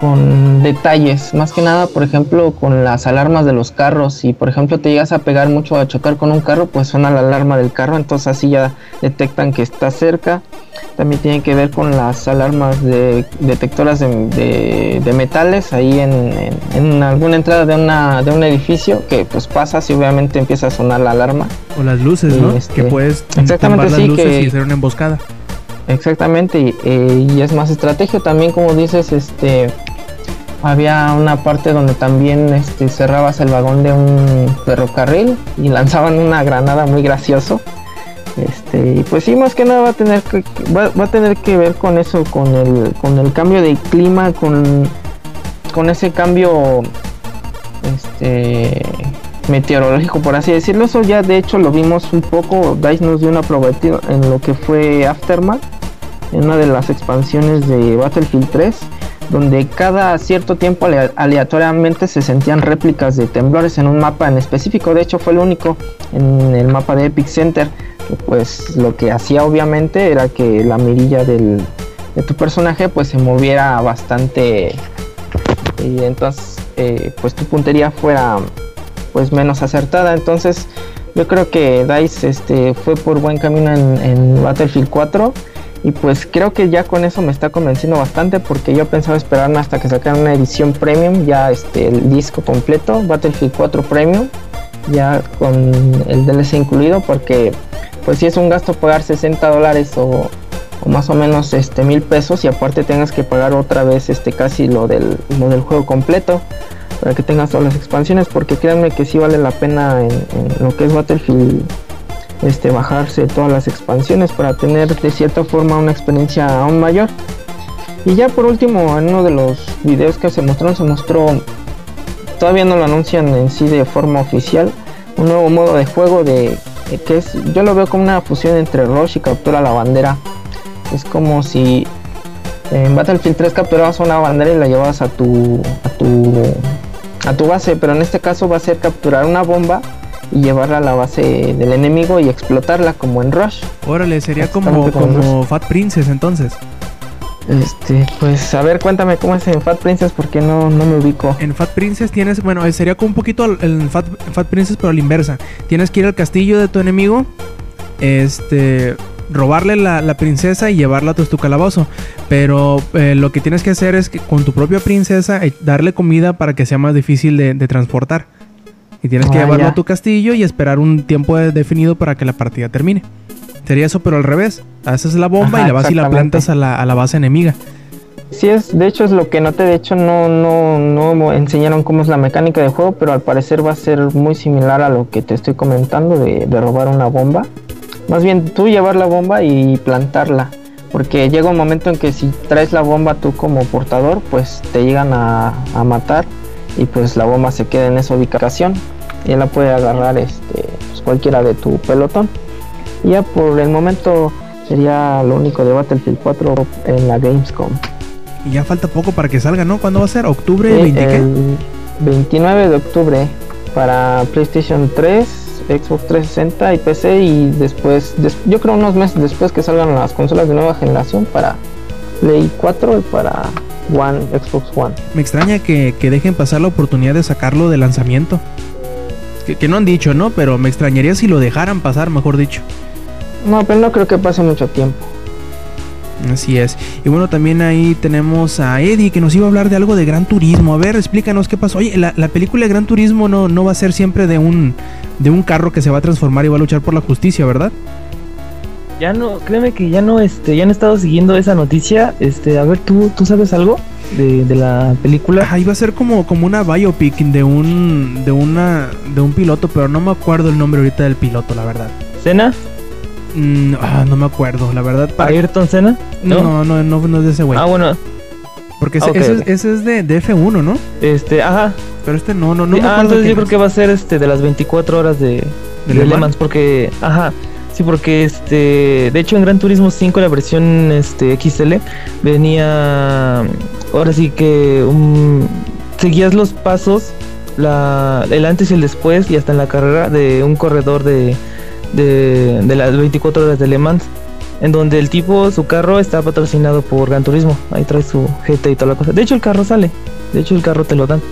G: con detalles, más que nada, por ejemplo, con las alarmas de los carros. Si, por ejemplo, te llegas a pegar mucho a chocar con un carro, pues suena la alarma del carro, entonces así ya detectan que está cerca. También tiene que ver con las alarmas de detectoras de, de, de metales ahí en, en, en, alguna entrada de, una, de un edificio que pues pasa si obviamente empieza a sonar la alarma.
B: O las luces, ¿no? Este, que puedes
G: exactamente sí,
B: las luces
G: que,
B: y hacer una emboscada.
G: Exactamente, y, eh, y, es más estrategia también, como dices, este había una parte donde también este, cerrabas el vagón de un ferrocarril y lanzaban una granada muy gracioso. Este, pues sí, más que nada va a tener que, va, a tener que ver con eso, con el, con el cambio de clima, con, con ese cambio este, meteorológico, por así decirlo. Eso ya de hecho lo vimos un poco, Dice nos dio una probabilidad en lo que fue Aftermath, en una de las expansiones de Battlefield 3 donde cada cierto tiempo ale- aleatoriamente se sentían réplicas de temblores en un mapa en específico. De hecho, fue el único en el mapa de Epic Center. Pues lo que hacía obviamente era que la mirilla del, de tu personaje pues se moviera bastante y entonces eh, pues tu puntería fuera pues menos acertada. Entonces yo creo que DICE este, fue por buen camino en, en Battlefield 4 y pues creo que ya con eso me está convenciendo bastante porque yo pensaba esperarme hasta que sacaran una edición premium, ya este, el disco completo, Battlefield 4 Premium, ya con el DLC incluido porque pues si es un gasto pagar 60 dólares o, o más o menos este mil pesos y aparte tengas que pagar otra vez este casi lo del, lo del juego completo para que tengas todas las expansiones porque créanme que sí vale la pena en, en lo que es Battlefield este bajarse todas las expansiones para tener de cierta forma una experiencia aún mayor. Y ya por último en uno de los videos que se mostraron se mostró todavía no lo anuncian en sí de forma oficial un nuevo modo de juego de eh, que es yo lo veo como una fusión entre Rush y captura la bandera. Es como si en Battlefield 3 capturabas una bandera y la llevabas a tu a tu a tu base pero en este caso va a ser capturar una bomba y llevarla a la base del enemigo y explotarla como en Rush
B: Órale, sería como,
G: como
B: Fat Princess entonces.
G: este pues a ver cuéntame cómo es en Fat Princess porque no no me ubico
B: En Fat Princess tienes, bueno, sería como un poquito el Fat, Fat Princess pero a la inversa. Tienes que ir al castillo de tu enemigo, este, robarle la, la princesa y llevarla a tu, tu calabozo. Pero eh, lo que tienes que hacer es que con tu propia princesa eh, darle comida para que sea más difícil de, de transportar. Y tienes que
G: Ah,
B: llevarlo
G: ya.
B: a tu castillo y esperar un tiempo de- definido para que la partida termine. Sería eso, pero al revés. Haces la bomba
G: Ajá,
B: y la vas y la plantas a la, a la base enemiga.
G: Sí es, de hecho es lo que noté, de hecho no, no, no enseñaron cómo es la mecánica de juego, pero al parecer va a ser muy similar a lo que te estoy comentando de, de robar una bomba. Más bien tú llevar la bomba y plantarla, porque llega un momento en que si traes la bomba tú como portador, pues te llegan a, a matar y pues la bomba se queda en esa ubicación y la puede agarrar este, pues, cualquiera de tu pelotón. Y ya por el momento sería lo único de Battlefield 4 en la Gamescom.
B: Y ya falta poco para que salga, ¿no? ¿Cuándo va a ser? ¿Octubre
G: Sí,
B: 20 qué?
G: el 29 de octubre para PlayStation 3, Xbox 360 y PC y después, des- yo creo unos meses después que salgan las consolas de nueva generación para Play 4 y para One, Xbox One.
B: Me extraña que, que dejen pasar la oportunidad de sacarlo de lanzamiento. Que, que no han dicho, ¿no? Pero me extrañaría si lo dejaran pasar, mejor dicho.
G: No, pero no creo que pase mucho tiempo.
B: Así es. Y bueno, también ahí tenemos a Eddie que nos iba a hablar de algo de Gran Turismo. A ver, explícanos qué pasó. Oye, la, la película de Gran Turismo no, no va a ser siempre de un, de un carro que se va a transformar y va a luchar por la justicia, ¿verdad?
H: Ya no, créeme que ya no, este, ya han estado siguiendo esa noticia. Este, a ver, ¿tú, tú sabes algo de, de la película?
B: Ahí va a ser como, como una biopic de un, de una, de un piloto, pero no me acuerdo el nombre ahorita del piloto, la verdad.
H: ¿Cena?
B: Mm, ah, no me acuerdo, la verdad. Para...
H: ¿Ayrton Senna?
B: No, no, no, no, no es de ese güey.
H: Ah, bueno,
B: Porque ese,
H: ok,
B: ese,
H: ok.
B: es- ese es de, de F1, ¿no?
H: este, ajá.
B: Pero este no, no, no
H: Sí,
B: me
H: ah, entonces yo creo que va a ser este de las 24 horas de,
B: ¿De
H: de,
B: Le? Mans,
H: porque, ajá, sí, porque este, de hecho en Gran Turismo 5 la versión este XL venía, ahora sí que seguías los pasos, la, el antes y el después y hasta en la carrera de un corredor de, de, las 24 horas de Le Mans. En donde el tipo, su carro está patrocinado por Gran Turismo. Ahí trae su GT y toda la cosa. De hecho, el carro sale. De hecho, el carro te lo dan.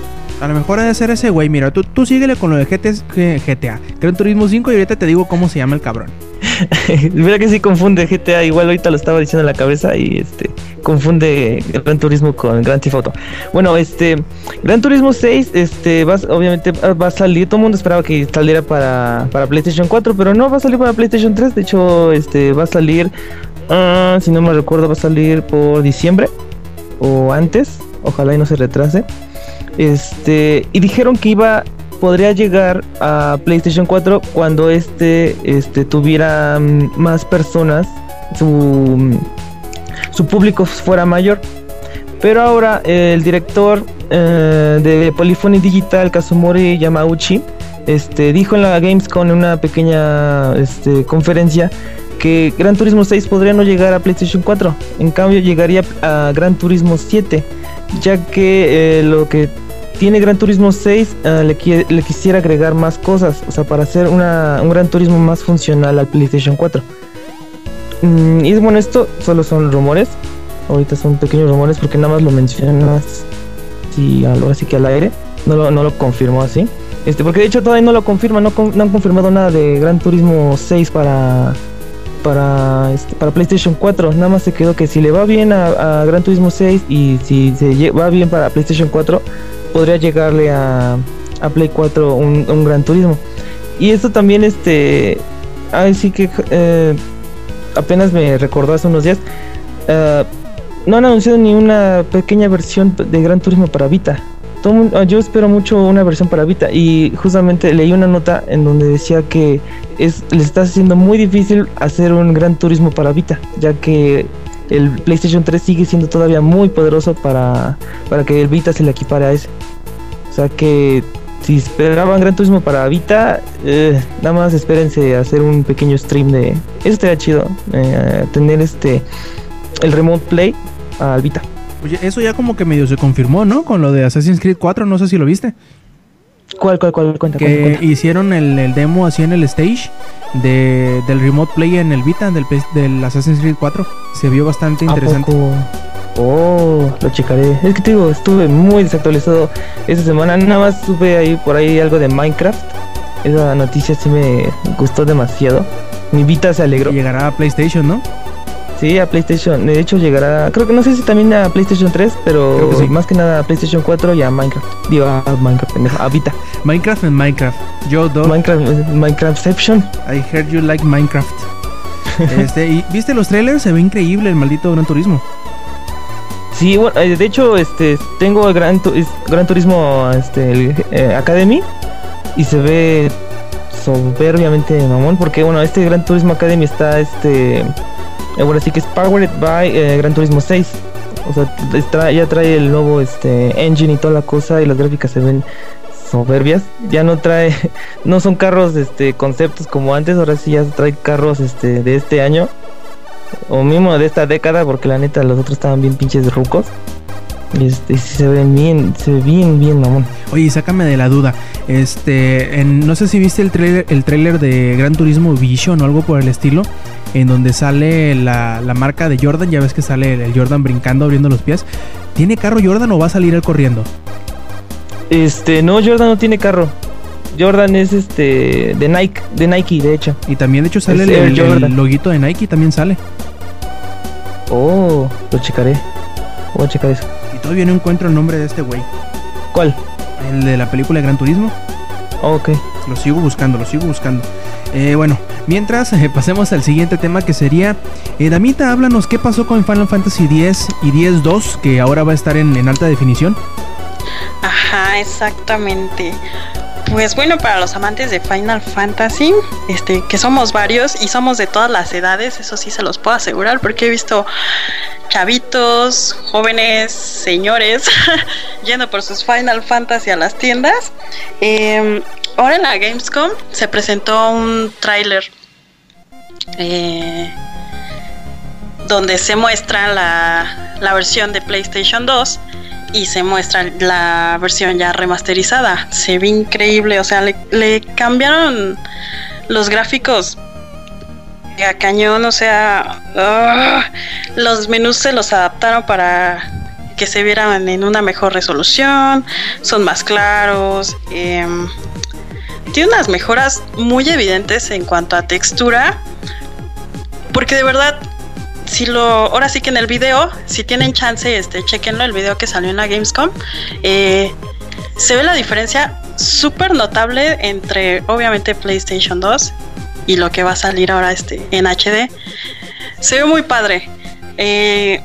B: A lo mejor ha de ser ese güey. Mira, tú, tú síguele con lo de GTA. Gran Turismo 5 y ahorita te digo cómo se llama el cabrón.
H: Mira que sí confunde GTA, igual ahorita lo estaba diciendo en la cabeza y este confunde Gran Turismo con Gran Auto. Bueno, este Gran Turismo 6, este va, obviamente va a salir, todo el mundo esperaba que saliera para, para PlayStation 4, pero no va a salir para PlayStation 3, de hecho, este va a salir ah, si no me recuerdo va a salir por diciembre o antes, ojalá y no se retrase. Este, y dijeron que iba podría llegar a PlayStation 4 cuando este, este tuviera más personas, su, su público fuera mayor. Pero ahora el director eh, de Polyphony Digital, Kazumori Yamauchi, este, dijo en la Gamescom en una pequeña este, conferencia que Gran Turismo 6 podría no llegar a PlayStation 4, en cambio llegaría a Gran Turismo 7 ya que eh, lo que tiene Gran Turismo 6 eh, le, qui- le quisiera agregar más cosas, o sea, para hacer una, un Gran Turismo más funcional al PlayStation 4. Mm, y bueno, esto solo son rumores, ahorita son pequeños rumores porque nada más lo mencionas sí, ahora sí que al aire, no lo, no lo confirmó así. Este, porque de hecho todavía no lo confirma, no, han confirmado nada de Gran Turismo 6 para para este, para PlayStation 4. Nada más se quedó que si le va bien a, Gran Turismo 6 y si se va bien para PlayStation 4, podría llegarle a, a Play 4 un, Gran Turismo. Y esto también, este, ay, sí que eh, apenas me recordó hace unos días. eh, no han anunciado ni una pequeña versión de Gran Turismo para Vita. Yo espero mucho una versión para Vita y justamente leí una nota en donde decía que es le está haciendo muy difícil hacer un Gran Turismo para Vita, ya que el PlayStation 3 sigue siendo todavía muy poderoso para, para que el Vita se le equipare a ese. O sea que si esperaban Gran Turismo para Vita, eh, nada más espérense hacer un pequeño stream de... Eso estaría chido, eh, tener este el Remote Play al Vita.
B: Oye, eso ya como que medio se confirmó, ¿no? Con lo de Assassin's Creed 4, no sé si lo viste.
H: ¿Cuál, cuál, cuál? Cuenta,
B: Que
H: cuenta, cuenta.
B: hicieron el, el demo así en el stage de, del Remote Play en el Vita del, del Assassin's Creed 4. Se vio bastante
H: ¿A
B: interesante.
H: Oh, lo checaré. Es que te digo, estuve muy desactualizado esta semana. Nada más supe ahí por ahí algo de Minecraft. Esa noticia sí me gustó demasiado. Mi Vita se alegró.
B: Llegará a PlayStation, ¿no?
H: Sí, a PlayStation. De hecho, llegará. Creo que no sé si también a PlayStation 3, pero
B: Creo que sí.
H: más que nada a PlayStation 4 y a Minecraft. Digo, a Minecraft, pendejo, a Vita.
B: Minecraft en Minecraft. Yo, Dog,
H: Minecraft, Minecraftception.
B: I heard you like Minecraft. este, ¿y ¿Viste los trailers? Se ve increíble el maldito Gran Turismo.
H: Sí, bueno, eh, de hecho, este, tengo el Gran, Tu- Gran Turismo este, el, eh, Academy y se ve soberbiamente mamón porque, bueno, este Gran Turismo Academy está, este, bueno, sí que es powered by eh, Gran Turismo 6. O sea, ya trae el nuevo este, engine y toda la cosa y las gráficas se ven soberbias. Ya no trae, no son carros este, conceptos como antes, ahora sí ya trae carros este, de este año o mismo de esta década, porque la neta los otros estaban bien pinches rucos. Este, se ven bien, se ve bien, bien, mamón.
B: Oye, sácame de la duda. Este, en- no sé si viste el trailer, el trailer de Gran Turismo Vision o algo por el estilo, en donde sale la, la marca de Jordan. Ya ves que sale el, el Jordan brincando, abriendo los pies. ¿Tiene carro Jordan o va a salir él corriendo?
H: Este, no, Jordan no tiene carro. Jordan es este de Nike, de Nike, de hecho.
B: Y también, de hecho, sale el, loguito de Nike, también sale.
H: Oh, lo checaré. Voy a checar eso.
B: Y todavía no encuentro el nombre de este güey.
H: ¿Cuál?
B: El de la película de Gran Turismo.
H: Oh, ok.
B: Lo sigo buscando, lo sigo buscando. Eh, bueno, mientras eh, pasemos al siguiente tema que sería... Eh, Damita, háblanos qué pasó con Final Fantasy X y X-2, que ahora va a estar en, en alta definición.
F: Ajá, exactamente. Pues bueno, para los amantes de Final Fantasy, este, que somos varios y somos de todas las edades, eso sí se los puedo asegurar, porque he visto chavitos, jóvenes, señores, yendo por sus Final Fantasy a las tiendas. Eh, ahora en la Gamescom se presentó un tráiler eh, donde se muestra la, la versión de PlayStation 2 y se muestra la versión ya remasterizada. Se ve increíble, o sea, le, cambiaron los gráficos a cañón, o sea, ah, los menús se los adaptaron para que se vieran en una mejor resolución, son más claros, em, tiene unas mejoras muy evidentes en cuanto a textura, porque de verdad si lo, ahora sí que en el video, si tienen chance, este, chequenlo, el video que salió en la Gamescom, eh, se ve la diferencia súper notable entre, obviamente, PlayStation 2 y lo que va a salir ahora este, en HD. Se ve muy padre. Eh,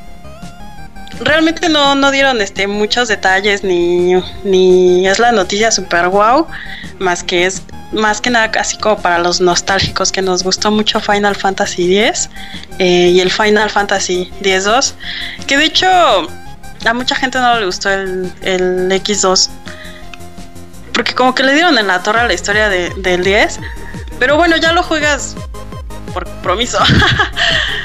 F: realmente no, no dieron este, muchos detalles ni, ni es la noticia super wow, más que es más que nada así como para los nostálgicos que nos gustó mucho Final Fantasy X eh, y el Final Fantasy X-2, que de hecho a mucha gente no le gustó el, el X2, porque como que le dieron en la torre la historia de, del 10, pero bueno, ya lo juegas por compromiso.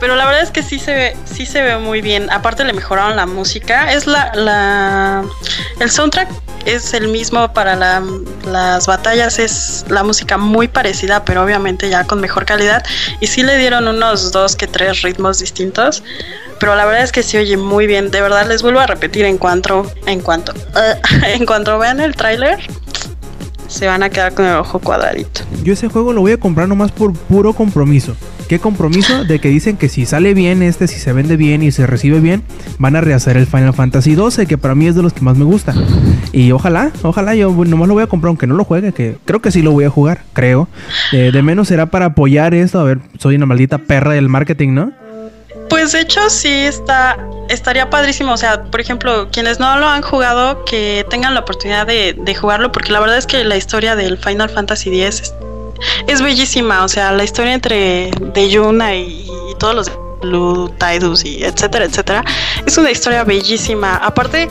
F: Pero la verdad es que sí se ve, sí se ve muy bien. Aparte le mejoraron la música. Es la, la el soundtrack es el mismo para la- las batallas, es la música muy parecida, pero obviamente ya con mejor calidad. Y sí le dieron unos dos que tres ritmos distintos. Pero la verdad es que se oye muy bien. De verdad les vuelvo a repetir en cuanto, en cuanto, en cuanto vean el tráiler, se van a quedar con el ojo cuadradito.
B: Yo ese juego lo voy a comprar nomás por puro compromiso. ¿Qué compromiso? De que dicen que si sale bien este, si se vende bien y se recibe bien, van a rehacer el Final Fantasy XII, que para mí es de los que más me gusta. Y ojalá, ojalá yo nomás lo voy a comprar, aunque no lo juegue, que creo que sí lo voy a jugar, creo. Eh, de menos será para apoyar esto. A ver, soy una maldita perra del marketing, ¿no?
F: Pues de hecho sí está, estaría padrísimo. O sea, por ejemplo, quienes no lo han jugado, que tengan la oportunidad de, de jugarlo, porque la verdad es que la historia del Final Fantasy X es, bellísima. O sea, la historia entre de Yuna y, y todos los Blue Tidus y etcétera, etcétera, es una historia bellísima. Aparte,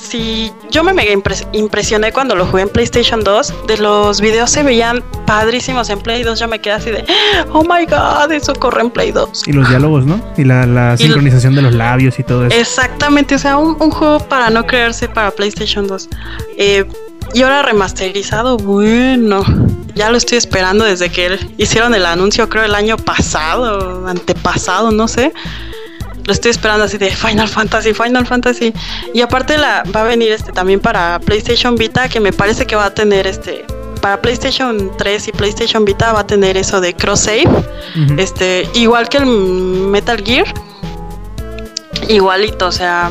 F: si yo me mega impres- impresioné cuando lo jugué en PlayStation 2, de los videos se veían padrísimos en Play 2, yo me quedé así de, oh my god, eso corre en Play 2.
B: Y los diálogos, ¿no? Y la, la
F: Y-
B: sincronización de los labios y todo eso.
F: Exactamente, o sea, un, un juego para no creerse para PlayStation 2. Eh, y ahora remasterizado, bueno, ya lo estoy esperando desde que hicieron el anuncio, creo el año pasado, antepasado, no sé. Lo estoy esperando así de Final Fantasy, Final Fantasy. Y aparte la va a venir este también para PlayStation Vita, que me parece que va a tener este para PlayStation 3 y PlayStation Vita va a tener eso de cross save. Este, igual que el Metal Gear. Igualito, o sea,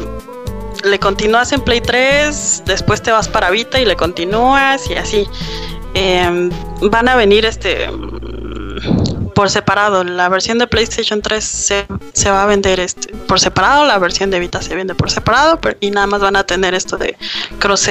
F: le continúas en Play 3, después te vas para Vita y le continúas y así. Em, van a venir este por separado. La versión de PlayStation 3 se, se va a vender este por separado, la versión de Vita se vende por separado, pero, y nada más van a tener esto de cross.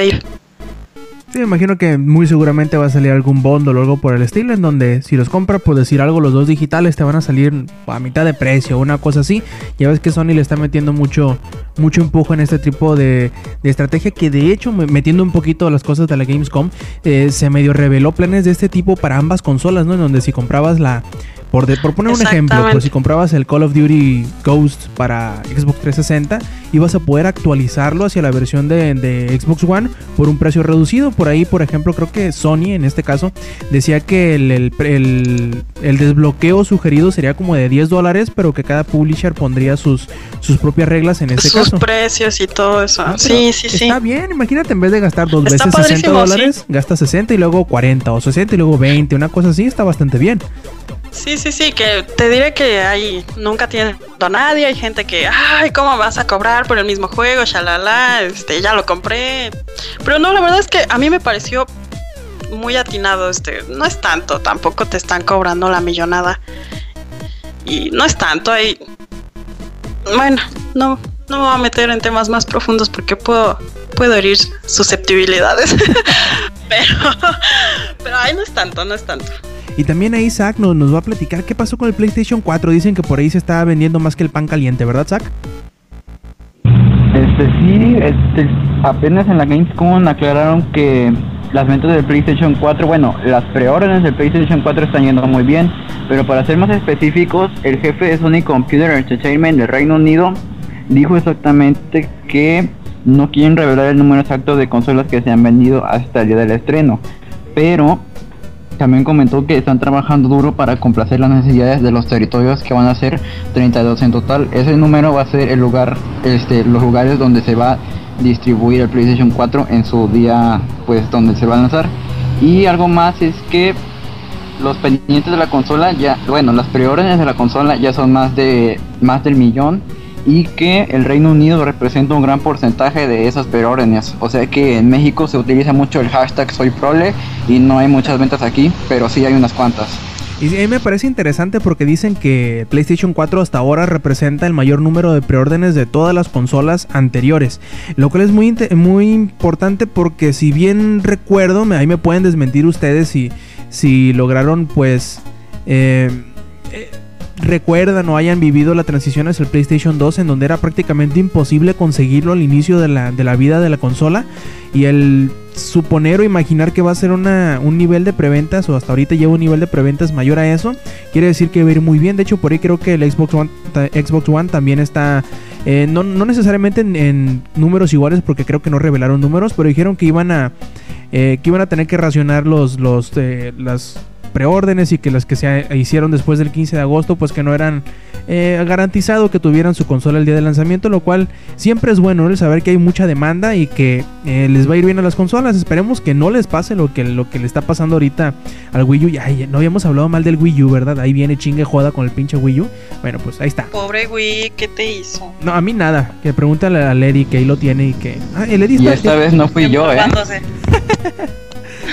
B: Sí, me imagino que muy seguramente va a salir algún bundle o algo por el estilo, en donde si los compras, por decir algo, los dos digitales te van a salir a mitad de precio, una cosa así. Ya ves que Sony le está metiendo mucho, mucho empujo en este tipo de, de estrategia, que de hecho, me- metiendo un poquito las cosas de la Gamescom, eh, se medio reveló planes de este tipo para ambas consolas, ¿no? En donde si comprabas la... Por, de- por poner un ejemplo, pues si comprabas el Call of Duty Ghost para Xbox 360, ibas a poder actualizarlo hacia la versión de, de Xbox One por un precio reducido. Por ahí, por ejemplo, creo que Sony en este caso decía que el, el- el- el desbloqueo sugerido sería como de 10 dólares, pero que cada publisher pondría sus, sus propias reglas en este
F: Sus
B: caso.
F: precios y todo eso.
B: Ah, pero
F: sí, sí, sí.
B: Está bien, imagínate en vez de gastar dos
F: Está
B: veces 60
F: padrísimo,
B: dólares, gasta 60 y luego 40 o 60 y luego 20, una cosa así, está bastante bien.
F: Sí, sí, sí, que te diré que ahí nunca tiene a nadie, hay gente que, ay, ¿cómo vas a cobrar por el mismo juego? Shalala, este, ya lo compré. Pero no, la verdad es que a mí me pareció muy atinado, este, no es tanto, tampoco te están cobrando la millonada. Y no es tanto, ahí. Bueno, no, no me voy a meter en temas más profundos porque puedo, puedo herir susceptibilidades. pero, pero ahí no es tanto, no es tanto.
B: Y también ahí Zack nos, nos va a platicar qué pasó con el PlayStation 4. Dicen que por ahí se está vendiendo más que el pan caliente, ¿verdad, Zack?
A: Este sí, este, apenas en la Gamescom aclararon que las ventas del PlayStation 4, bueno, las preórdenes del PlayStation 4 están yendo muy bien, pero para ser más específicos, el jefe de Sony Computer Entertainment del Reino Unido dijo exactamente que no quieren revelar el número exacto de consolas que se han vendido hasta el día del estreno, pero también comentó que están trabajando duro para complacer las necesidades de los territorios que van a ser 32 en total. Ese número va a ser el lugar, este, los lugares donde se va a distribuir el PlayStation 4 en su día, pues donde se va a lanzar. Y algo más es que los pendientes de la consola ya, bueno, las preórdenes de la consola ya son más de más del millón y que el Reino Unido representa un gran porcentaje de esas preórdenes. O sea que en México se utiliza mucho el hashtag soy prole y no hay muchas ventas aquí, pero sí hay unas cuantas.
B: Y a mí me parece interesante porque dicen que PlayStation 4 hasta ahora representa el mayor número de preórdenes de todas las consolas anteriores. Lo cual es muy, muy importante porque si bien recuerdo, ahí me pueden desmentir ustedes si, si lograron pues... eh, eh, recuerdan o hayan vivido la transición hacia el PlayStation 2 en donde era prácticamente imposible conseguirlo al inicio de la, de la vida de la consola y el suponer o imaginar que va a ser una, un nivel de preventas o hasta ahorita lleva un nivel de preventas mayor a eso, quiere decir que va a ir muy bien. De hecho, por ahí creo que el Xbox One, Xbox One también está, eh, no, no necesariamente en, en números iguales porque creo que no revelaron números, pero dijeron que iban a, eh, que iban a tener que racionar los, los, eh, las preórdenes y que las que se hicieron después del 15 de agosto pues que no eran eh, garantizado que tuvieran su consola el día de lanzamiento lo cual siempre es bueno ¿no? el saber que hay mucha demanda y que eh, les va a ir bien a las consolas esperemos que no les pase lo que lo que le está pasando ahorita al Wii U ya, ya no habíamos hablado mal del Wii U verdad ahí viene chingue joda con el pinche Wii U bueno pues ahí está
F: Pobre Wii, ¿qué te hizo?
B: no a mí nada que pregúntale a Lady que ahí lo tiene y que ah el Eddie
A: Y
B: está-
A: esta vez no fui yo, ¿eh?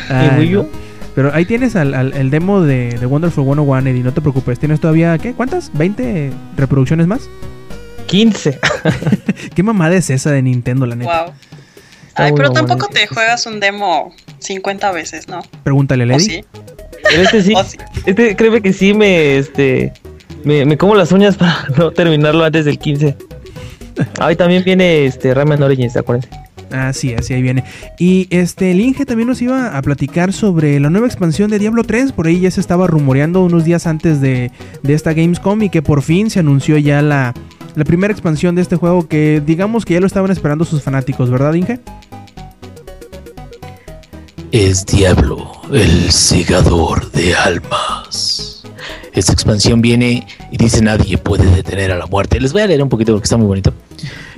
B: Ay,
H: ¿El Wii U?
B: Pero ahí tienes al, al- el demo de, de Wonderful 101, Eddie, no te preocupes. ¿Tienes todavía, qué? ¿Cuántas? ¿20 reproducciones más?
H: 15.
B: ¿Qué mamada es esa de Nintendo, la neta?
F: Wow. Ay, pero tampoco te juegas un demo 50 veces, ¿no?
B: Pregúntale a
F: ¿O
B: Lady.
F: sí?
H: Pero este sí,
F: ¿O sí?
H: este créeme que sí me, este, me, me como las uñas para no terminarlo antes del 15. Ahí también viene este Rayman Origins, acuérdense.
B: Ah, sí, así ahí viene. Y este, el Inge también nos iba a platicar sobre la nueva expansión de Diablo 3. Por ahí ya se estaba rumoreando unos días antes de, de esta Gamescom y que por fin se anunció ya la, la primera expansión de este juego que digamos que ya lo estaban esperando sus fanáticos, ¿verdad, Inge?
C: Es Diablo, el segador de almas. Esta expansión viene y dice nadie puede detener a la muerte. Les voy a leer un poquito porque está muy bonito.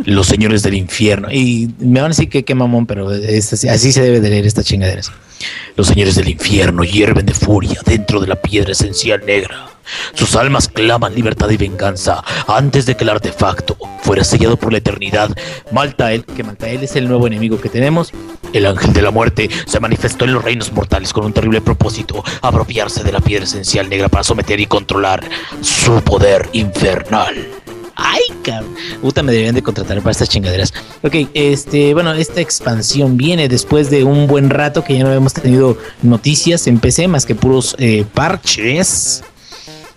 C: Los señores del infierno. Y me van a decir que qué mamón, pero así se debe de leer estas chingaderas. Los señores del infierno hierven de furia dentro de la piedra esencial negra. Sus almas claman libertad y venganza antes de que el artefacto fuera sellado por la eternidad. Maltael, que Maltael es el nuevo enemigo que tenemos, el ángel de la muerte, se manifestó en los reinos mortales con un terrible propósito, apropiarse de la piedra esencial negra para someter y controlar su poder infernal. Ay, cabrón. Puta, me deberían de contratar para estas chingaderas. Ok, este, bueno, esta expansión viene después de un buen rato que ya no habíamos tenido noticias en PC más que puros eh, parches.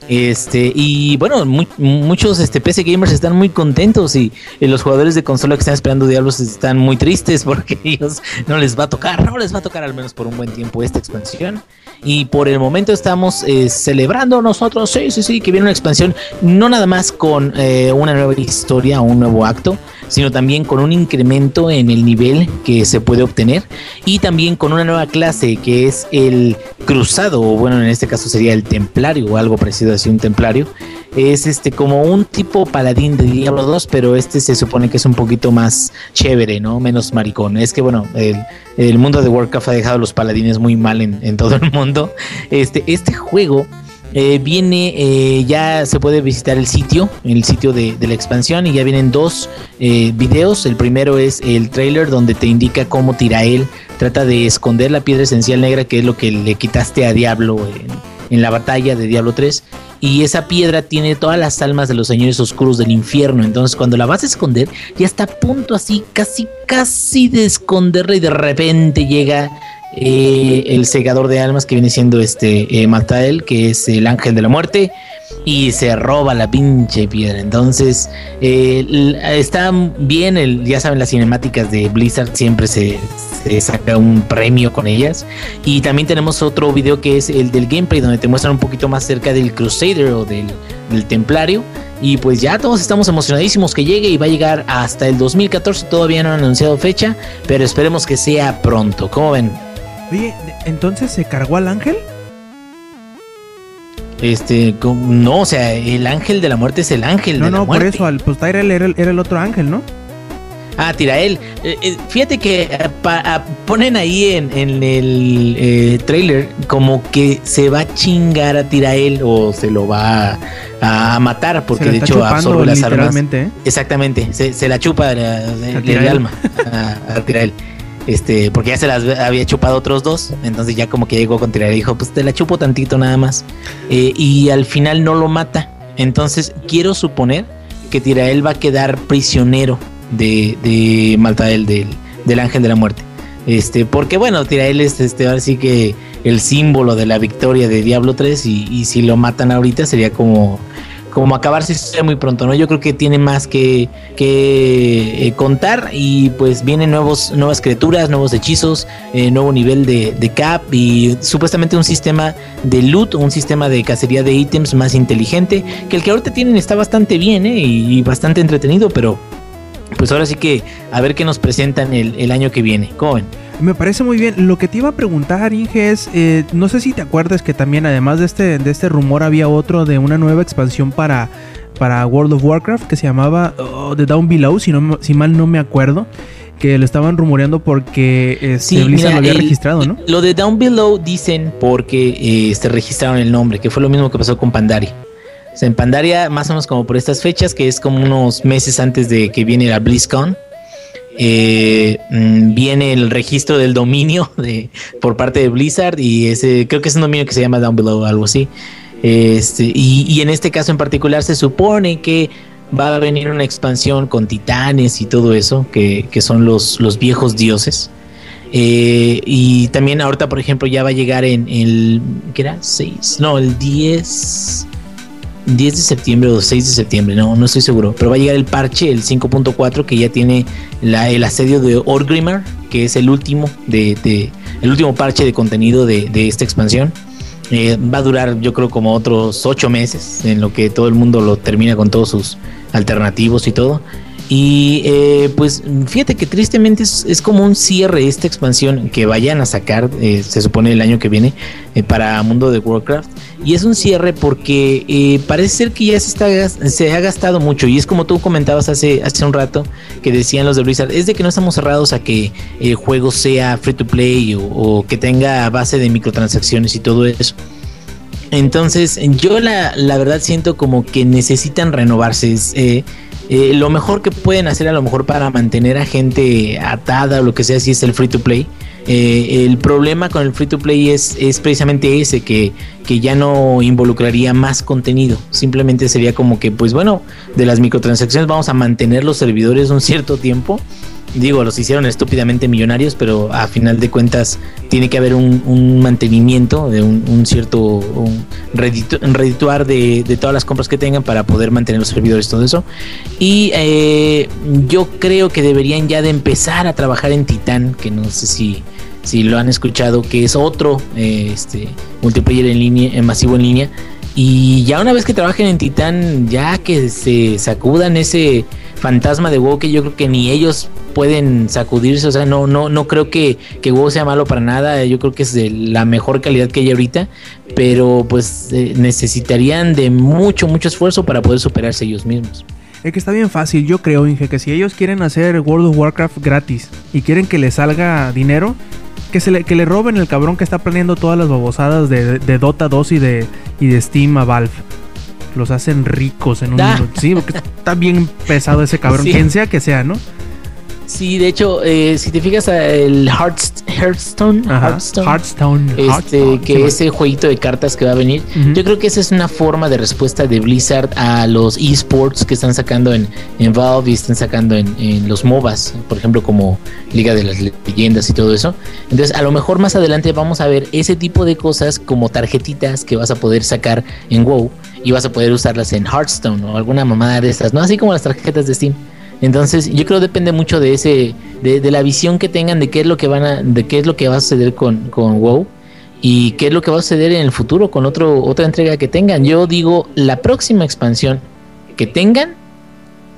C: Este, y bueno, mu- muchos este, PC gamers están muy contentos y, y los jugadores de consola que están esperando Diablos están muy tristes porque ellos no les va a tocar, no les va a tocar al menos por un buen tiempo esta expansión. Y por el momento estamos eh, celebrando nosotros, sí, sí, sí, que viene una expansión, no nada más con eh, una nueva historia o un nuevo acto, sino también con un incremento en el nivel que se puede obtener y también con una nueva clase que es el cruzado, o bueno, en este caso sería el templario o algo parecido así, un templario. Es este como un tipo paladín de Diablo 2, pero este se supone que es un poquito más chévere, ¿no? Menos maricón. Es que bueno, el, el mundo de Warcraft ha dejado a los paladines muy mal en, en todo el mundo. Este, este juego eh, viene, eh, ya se puede visitar el sitio, el sitio de, de la expansión y ya vienen dos eh, videos. El primero es el trailer donde te indica cómo Tirael trata de esconder la piedra esencial negra que es lo que le quitaste a Diablo en, en la batalla de Diablo 3. Y esa piedra tiene todas las almas de los señores oscuros del infierno. Entonces cuando la vas a esconder ya está a punto así, casi, casi de esconderla y de repente llega el segador de almas que viene siendo este eh, Matael, que es el ángel de la muerte, y se roba la pinche piedra. Entonces, eh, l- está bien, el, ya saben, las cinemáticas de Blizzard siempre se, saca un premio con ellas. Y también tenemos otro video que es el del gameplay, donde te muestran un poquito más cerca del Crusader o del, del Templario. Y pues ya todos estamos emocionadísimos que llegue y va a llegar hasta el 2014. Todavía no han anunciado fecha, pero esperemos que sea pronto. ¿Cómo ven?
B: Oye, entonces se cargó al ángel.
C: Este, no, o sea, el ángel de la muerte es el ángel
B: No,
C: de la
B: no, por
C: muerte.
B: eso, al, pues Tyrell era, el- era el otro ángel, ¿no?
C: Ah, Tirael. Eh, eh, fíjate que eh, pa- ah, ponen ahí en, en el eh, trailer como que se va a chingar a Tirael o se lo va a, a matar porque
B: la
C: de hecho absorbe las armas. Exactamente, se, se la chupa la- el, alma a, a Tirael. Este, porque ya se las había chupado otros dos, entonces ya como que llegó con Tirael y dijo, pues te la chupo tantito nada más. Eh, y al final no lo mata. Entonces quiero suponer que Tirael va a quedar prisionero de, de Maltael, del, del ángel de la muerte. Este, porque bueno, Tirael es este, ahora sí que el símbolo de la victoria de Diablo 3 y, y si lo matan ahorita sería como como acabarse muy pronto, ¿no? Yo creo que tiene más que, que eh, contar y pues vienen nuevos, nuevas criaturas, nuevos hechizos, eh, nuevo nivel de, de, cap y supuestamente un sistema de loot, un sistema de cacería de ítems más inteligente, que el que ahorita tienen está bastante bien, ¿eh? Y, bastante entretenido, pero pues ahora sí que a ver qué nos presentan el, el año que viene. ¿Cómo ven?
B: Me parece muy bien. Lo que te iba a preguntar, Inge, es, eh, no sé si te acuerdas que también además de este, de este rumor había otro de una nueva expansión para, para World of Warcraft que se llamaba oh, The Down Below, si, no, si mal no me acuerdo. Que lo estaban rumoreando porque este, Blizzard lo había registrado, ¿no?
C: Lo de Down Below dicen porque eh, se registraron el nombre, que fue lo mismo que pasó con Pandaria. O en Pandaria, más o menos como por estas fechas, que es como unos meses antes de que viene la BlizzCon, eh, mm, viene el registro del dominio de, por parte de Blizzard y ese creo que es un dominio que se llama Down Below, algo así. Este, y, en este caso en particular se supone que va a venir una expansión con titanes y todo eso, que, son los, los viejos dioses. Eh, y también ahorita, por ejemplo, ya va a llegar en el... ¿Qué era? 6. No, el 10... 10 de septiembre o 6 de septiembre, no, no estoy seguro, pero va a llegar el parche, el 5.4, que ya tiene la, el asedio de Orgrimmar, que es el último, de, el último parche de contenido de, esta expansión. Eh, va a durar, yo creo, como otros 8 meses, en lo que todo el mundo lo termina con todos sus alternativos y todo. Y eh, pues fíjate que tristemente es, como un cierre esta expansión que vayan a sacar, eh, se supone el año que viene, eh, para Mundo de Warcraft. Y es un cierre porque parece ser que ya se, está, se ha gastado mucho. Y es como tú comentabas hace, hace un rato, que decían los de Blizzard, es de que no estamos cerrados a que el juego sea free to play o, que tenga base de microtransacciones y todo eso. Entonces, yo la, la verdad siento como que necesitan renovarse. Eh, eh, lo mejor que pueden hacer a lo mejor para mantener a gente atada o lo que sea si es el free to play. Eh, el problema con el free to play es, es precisamente ese, que, que, ya no involucraría más contenido. Simplemente sería como que, pues bueno, de las microtransacciones vamos a mantener los servidores un cierto tiempo digo, los hicieron estúpidamente millonarios, pero a final de cuentas tiene que haber un, mantenimiento de un, cierto un redituar de, todas las compras que tengan para poder mantener los servidores, todo eso. Y eh, yo creo que deberían ya de empezar a trabajar en Titan, que no sé si, si lo han escuchado, que es otro eh, este, multiplayer en línea, en masivo en línea. Y ya una vez que trabajen en Titan, ya que se sacudan ese fantasma de WoW que yo creo que ni ellos pueden sacudirse, o sea, no, no, no creo que, que WoW sea malo para nada, yo creo que es de la mejor calidad que hay ahorita, pero pues eh, necesitarían de mucho, mucho esfuerzo para poder superarse ellos mismos.
B: Es que está bien fácil, yo creo, Inge, que si ellos quieren hacer World of Warcraft gratis y quieren que les salga dinero, que, se le, que le roben el cabrón que está planeando todas las babosadas de, de Dota 2 y de, y de Steam a Valve los hacen ricos en un minuto. Sí, porque está bien pesado ese cabrón, quien sea que sea, ¿no?
C: Sí, de hecho, eh, si te fijas el Hearthstone,
B: Hearthstone,
C: este, que es el jueguito de cartas que va a venir, yo creo que esa es una forma de respuesta de Blizzard a los esports que están sacando en, en Valve y están sacando en, los MOBAs, por ejemplo, como Liga de las Leyendas y todo eso. Entonces, a lo mejor más adelante vamos a ver ese tipo de cosas como tarjetitas que vas a poder sacar en WoW y vas a poder usarlas en Hearthstone o alguna mamada de estas, ¿no? Así como las tarjetas de Steam. Entonces, yo creo que depende mucho de ese, de, la visión que tengan de qué es lo que van a, de qué es lo que va a suceder con, con WoW y qué es lo que va a suceder en el futuro con otro, otra entrega que tengan. Yo digo, la próxima expansión que tengan,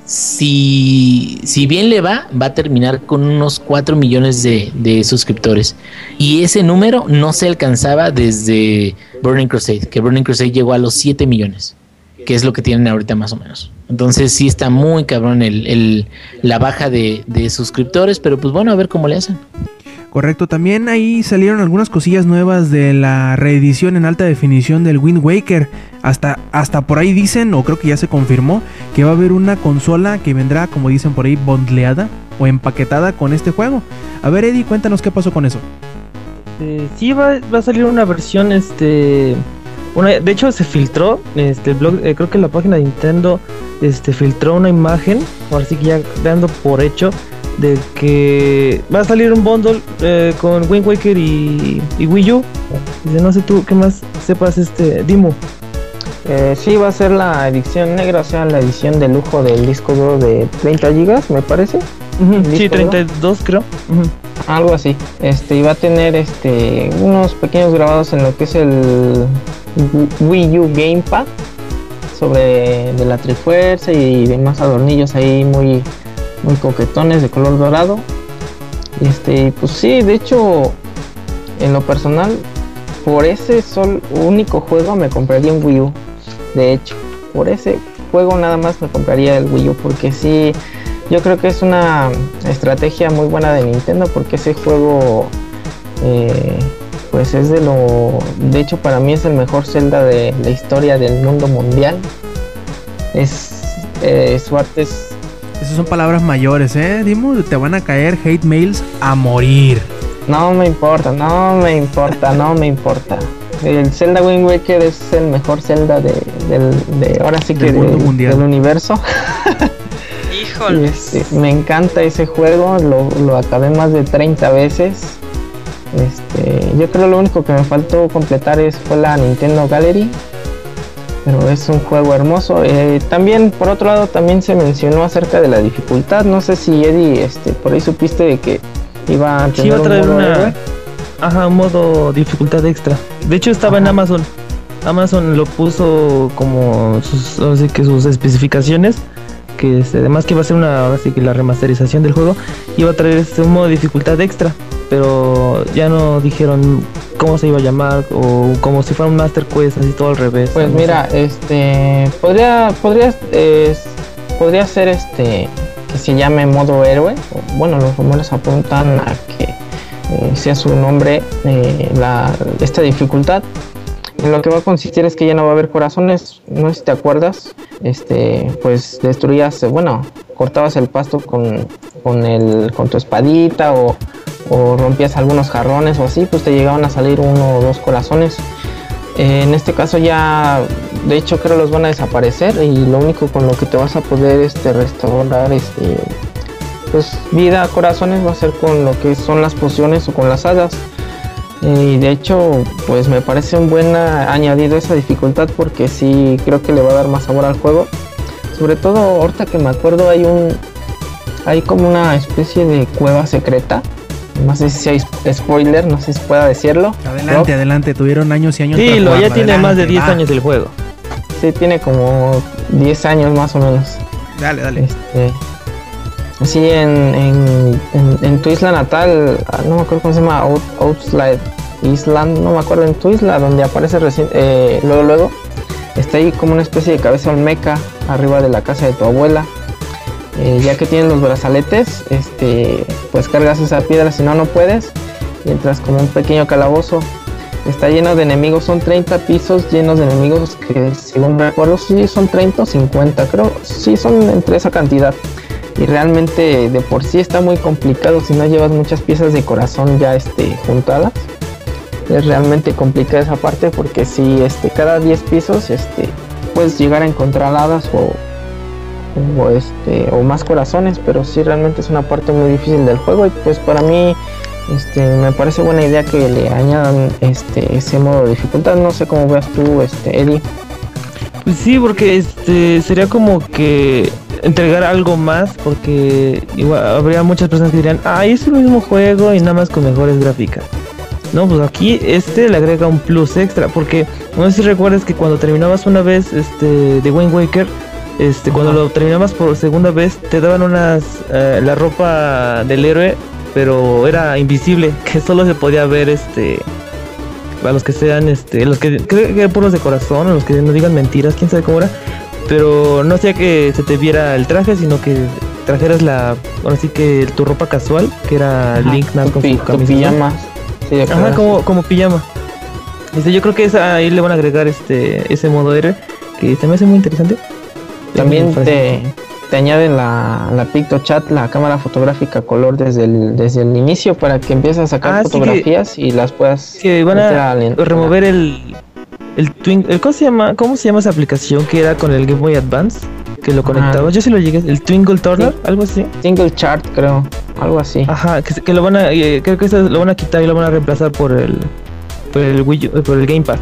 C: si, si bien le va, va a terminar con unos 4 millones de, de, suscriptores. Y ese número no se alcanzaba desde Burning Crusade, que Burning Crusade llegó a los 7 millones que es lo que tienen ahorita más o menos. Entonces sí está muy cabrón el, la baja de, suscriptores, pero pues bueno, a ver cómo le hacen.
B: Correcto, también ahí salieron algunas cosillas nuevas de la reedición en alta definición del Wind Waker. Hasta, hasta por ahí dicen, o creo que ya se confirmó, que va a haber una consola que vendrá, como dicen por ahí, bondleada o empaquetada con este juego. A ver, Eddie, cuéntanos qué pasó con eso.
H: Eh, sí, va, va a salir una versión este de hecho se filtró, este el blog, eh, creo que la página de Nintendo este filtró una imagen, ahora sí que ya dando por hecho de que va a salir un bundle eh, con Wind Waker y, Wii U. Dice, no sé tú qué más sepas este Dimo.
G: Eh, sí, va a ser la edición negra, o sea, la edición de lujo del disco duro de 30 gigas, me parece.
H: Ujú,
G: ¿Disco
H: Sí,
G: duro?
H: 32 creo. Ujú.
G: Algo así. Este, va a tener este unos pequeños grabados en lo que es el Wii U Gamepad sobre de la Trifuerza y demás adornillos ahí muy muy coquetones de color dorado. Este, pues sí, de hecho, en lo personal, por ese sol único juego me compraría un Wii U. De hecho, por ese juego nada más me compraría el Wii U porque sí, yo creo que es una estrategia muy buena de Nintendo porque ese juego, eh, pues es de lo, de hecho para mí es el mejor Zelda de la historia del mundo mundial. Es, eh, su arte es
B: Esas son palabras mayores, ¿eh? Dimo, te van a caer hate mails a morir.
G: No me importa, no me importa, no me importa. El Zelda Wind Waker es el mejor Zelda de, del, de ahora sí que
B: Del mundo
G: de-
B: mundial.
G: del universo.
F: Híjole.
G: este, me encanta ese juego, lo, lo acabé más de 30 veces. Este, yo creo lo único que me faltó completar es fue la Nintendo Gallery. Pero es un juego hermoso. Eh, también, por otro lado, también se mencionó acerca de la dificultad. No sé si Eddie, este, por ahí supiste de que iba a tener
H: Sí, iba a
G: un
H: traer
G: modo
H: una.
G: héroe.
H: Ajá, un modo dificultad extra. De hecho, estaba en. Amazon. Amazon lo puso como sus, así que sus especificaciones. Que este, además que iba a ser una, ahora sí que la remasterización del juego, iba a traer este, un modo de dificultad extra. Pero ya no dijeron cómo se iba a llamar o como si fuera un Master Quest, así todo al revés.
G: Pues mira, este podría podría eh, podría ser este que se llame modo héroe. Bueno, los rumores apuntan a que eh, sea su nombre eh, la, esta dificultad. En lo que va a consistir es que ya no va a haber corazones. No si te acuerdas. Este, pues destruías, bueno, cortabas el pasto con, con el con tu espadita o, rompías algunos jarrones o así, pues te llegaban a salir uno o dos corazones. Eh, en este caso ya, de hecho creo los van a desaparecer y lo único con lo que te vas a poder este, restaurar este, pues vida, corazones va a ser con lo que son las pociones o con las hadas. Y de hecho, pues me parece un buen a- añadido esa dificultad porque sí creo que le va a dar más sabor al juego. Sobre todo ahorita que me acuerdo hay un hay como una especie de cueva secreta. No sé si hay spoiler, no sé si pueda decirlo.
B: Adelante, adelante. Tuvieron años y años.
H: Sí, lo, ya tiene más de
B: Adelante,
H: 10
B: va.
H: años el juego.
G: Sí, tiene como 10 años más o menos.
B: Dale, dale.
G: Este, sí, en, en, en, tu isla natal, ah, no me acuerdo cómo se llama, Out, Outslide Island, no me acuerdo, en tu isla donde aparece recién, eh, luego, luego, está ahí como una especie de cabeza olmeca arriba de la casa de tu abuela. Eh, ya que tienen los brazaletes, este, pues cargas esa piedra, si no, no puedes. Y entras como un pequeño calabozo. Está lleno de enemigos, son 30 pisos llenos de enemigos que según recuerdo sí son 30 o 50, creo, sí son entre esa cantidad. Y realmente de por sí está muy complicado si no llevas muchas piezas de corazón ya este, juntadas. Es realmente complicada esa parte porque si este, cada 10 pisos este, puedes llegar a encontrar hadas o, o, este, o más corazones, pero sí realmente es una parte muy difícil del juego y pues para mí este, me parece buena idea que le añadan este, ese modo de dificultad. No sé cómo veas tú, este, Eddie.
H: Pues sí, porque este sería como que entregar algo más, porque igual habría muchas personas que dirían, ah, es el mismo juego y nada más con mejores gráficas. No, pues aquí este le agrega un plus extra, porque no sé si recuerdas que cuando terminabas una vez este de Wind Waker, este cuando lo terminabas por segunda vez te daban unas eh, la ropa del héroe, pero era invisible, que solo se podía ver este a los que sean este los que creo que puros de corazón a los que no digan mentiras quién sabe cómo era pero no hacía que se te viera el traje sino que trajeras la ahora sí que tu ropa casual que era
G: Ajá,
H: Link nada
G: tu,
H: con
G: pi-
H: su camisa
G: pijama. Sí,
H: ajá como como pijama este yo creo que esa, ahí le van a agregar este ese modo héroe que se me hace muy interesante
G: También
H: parece.
G: te, te añaden la, la PictoChat, la cámara fotográfica color desde el, desde el inicio para que empieces a sacar
H: Ah, que-
G: fotografías y las puedas
H: que van a remover el el twin el cómo se llama cómo se llama esa aplicación que era con el Game Boy Advance que lo conectaba yo sí lo llegué el Twinkle Turner algo así
G: Single chart, creo, algo así.
H: Ajá, que, que lo van a, eh, creo que eso lo van a quitar y lo van a reemplazar por el, por el Wii U- eh, por el Gamepad.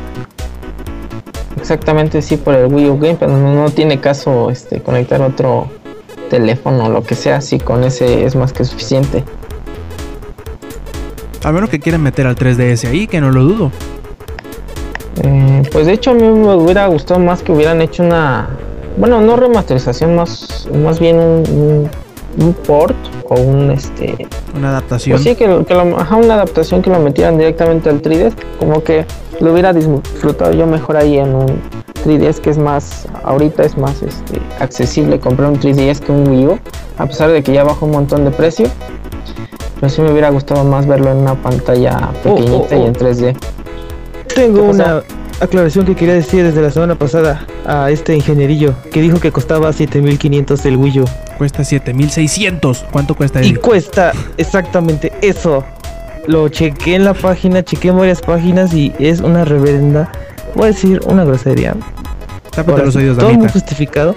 G: exactamente sí por el Wii U Game, pero no, no tiene caso este conectar otro teléfono o lo que sea, sí con ese es más que suficiente.
B: A menos que quieran meter al 3DS ahí, que no lo dudo.
G: Eh, pues de hecho a mí me hubiera gustado más que hubieran hecho una, bueno, no remasterización, más, más bien un, un- un port o un este,
B: Una adaptación.
G: pues sí que, lo- que lo- ajá, una adaptación que lo metieran directamente al 3DS, como que lo hubiera disfrutado yo mejor ahí en un 3DS que es más, ahorita es más este, accesible comprar un 3DS que un Wii U, a pesar de que ya bajó un montón de precio. Pero sí me hubiera gustado más verlo en una pantalla
H: Oh,
G: pequeñita
H: oh, oh.
G: y en 3D.
H: Tengo
G: ¿Qué
H: una aclaración que quería decir desde la semana pasada a este ingenierillo que dijo que costaba 7500 el Wii U.
B: Cuesta 7600. ¿Cuánto cuesta
H: Y
B: él?
H: cuesta exactamente eso. Lo chequé en la página, chequé en varias páginas y es una reverenda. Voy a decir una grosería.
B: Tápate
H: Ahora
B: los oídos,
H: todo muy justificado.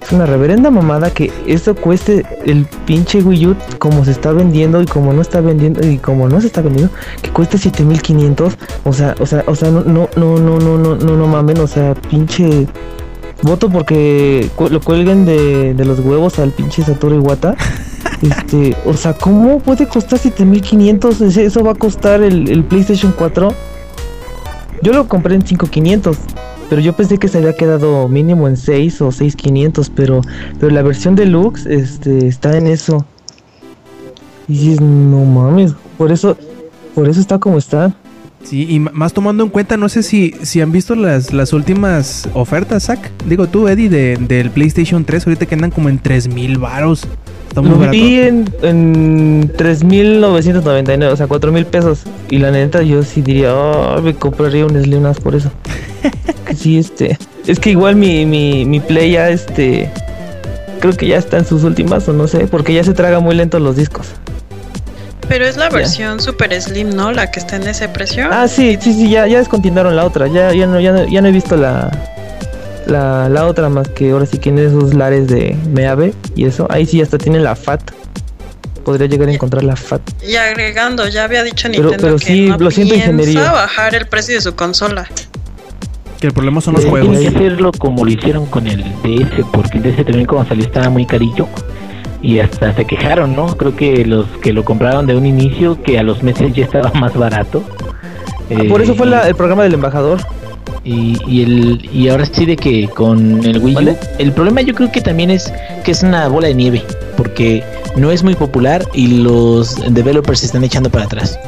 H: Es una reverenda mamada que eso cueste el pinche Wii U como se está vendiendo y como no está vendiendo y como no se está vendiendo, que cueste 7500. O sea, o sea, o sea, no, no, no, no, no, no, no, no mamen, o sea, pinche. Voto porque cu- lo cuelguen de, de los huevos al pinche Satoru Iwata. Este, o sea, ¿cómo puede costar 7500? Ese- Eso va a costar el, el PlayStation 4. Yo lo compré en 5500, pero yo pensé que se había quedado mínimo en 6 o 6500, pero pero la versión deluxe este está en eso. Y dices, no mames, por eso por eso está como está.
B: Sí, y más tomando en cuenta, no sé si, si han visto las, las últimas ofertas, Zach. Digo tú, Eddie, de, del PlayStation 3, ahorita que andan como en 3000 varos. Está muy
H: Lo
B: barato.
H: vi en, en 3.999, o sea, 4.000 pesos. Y la neta, yo sí diría, "Ah, me compraría un Slim NAS por eso. sí, este. Es que igual mi, mi, mi Play ya, este. Creo que ya está en sus últimas, o no sé, porque ya se traga muy lento los discos.
F: Pero es la
H: Ya.
F: versión super slim, ¿no? La que está en ese precio.
H: Ah, sí, sí, sí, ya, ya descontinuaron la otra. Ya, ya, no, ya, no, ya no he visto la, la, la otra más que ahora sí que en esos lares de Meave y eso. Ahí sí hasta tiene la FAT. Podría llegar a encontrar la FAT.
F: Y agregando, ya había dicho Nintendo
H: pero
F: que
H: sí,
F: no
H: lo siento, ingeniería.
F: bajar el precio de su consola.
B: Que el problema son los juegos.
I: Tienen que hacerlo como lo hicieron con el DS, porque el DS también cuando salió estaba muy carillo y hasta se quejaron, ¿no? Creo que los que lo compraron de un inicio, que a los meses ya estaba más barato.
H: Por eso fue
I: Eh,
H: la- el programa del embajador.
C: Y, y el y ahora sí de que con el Wii U,
H: ¿Vale?
C: el problema yo creo que también es que es una bola de nieve, porque no es muy popular y los developers se están echando para atrás.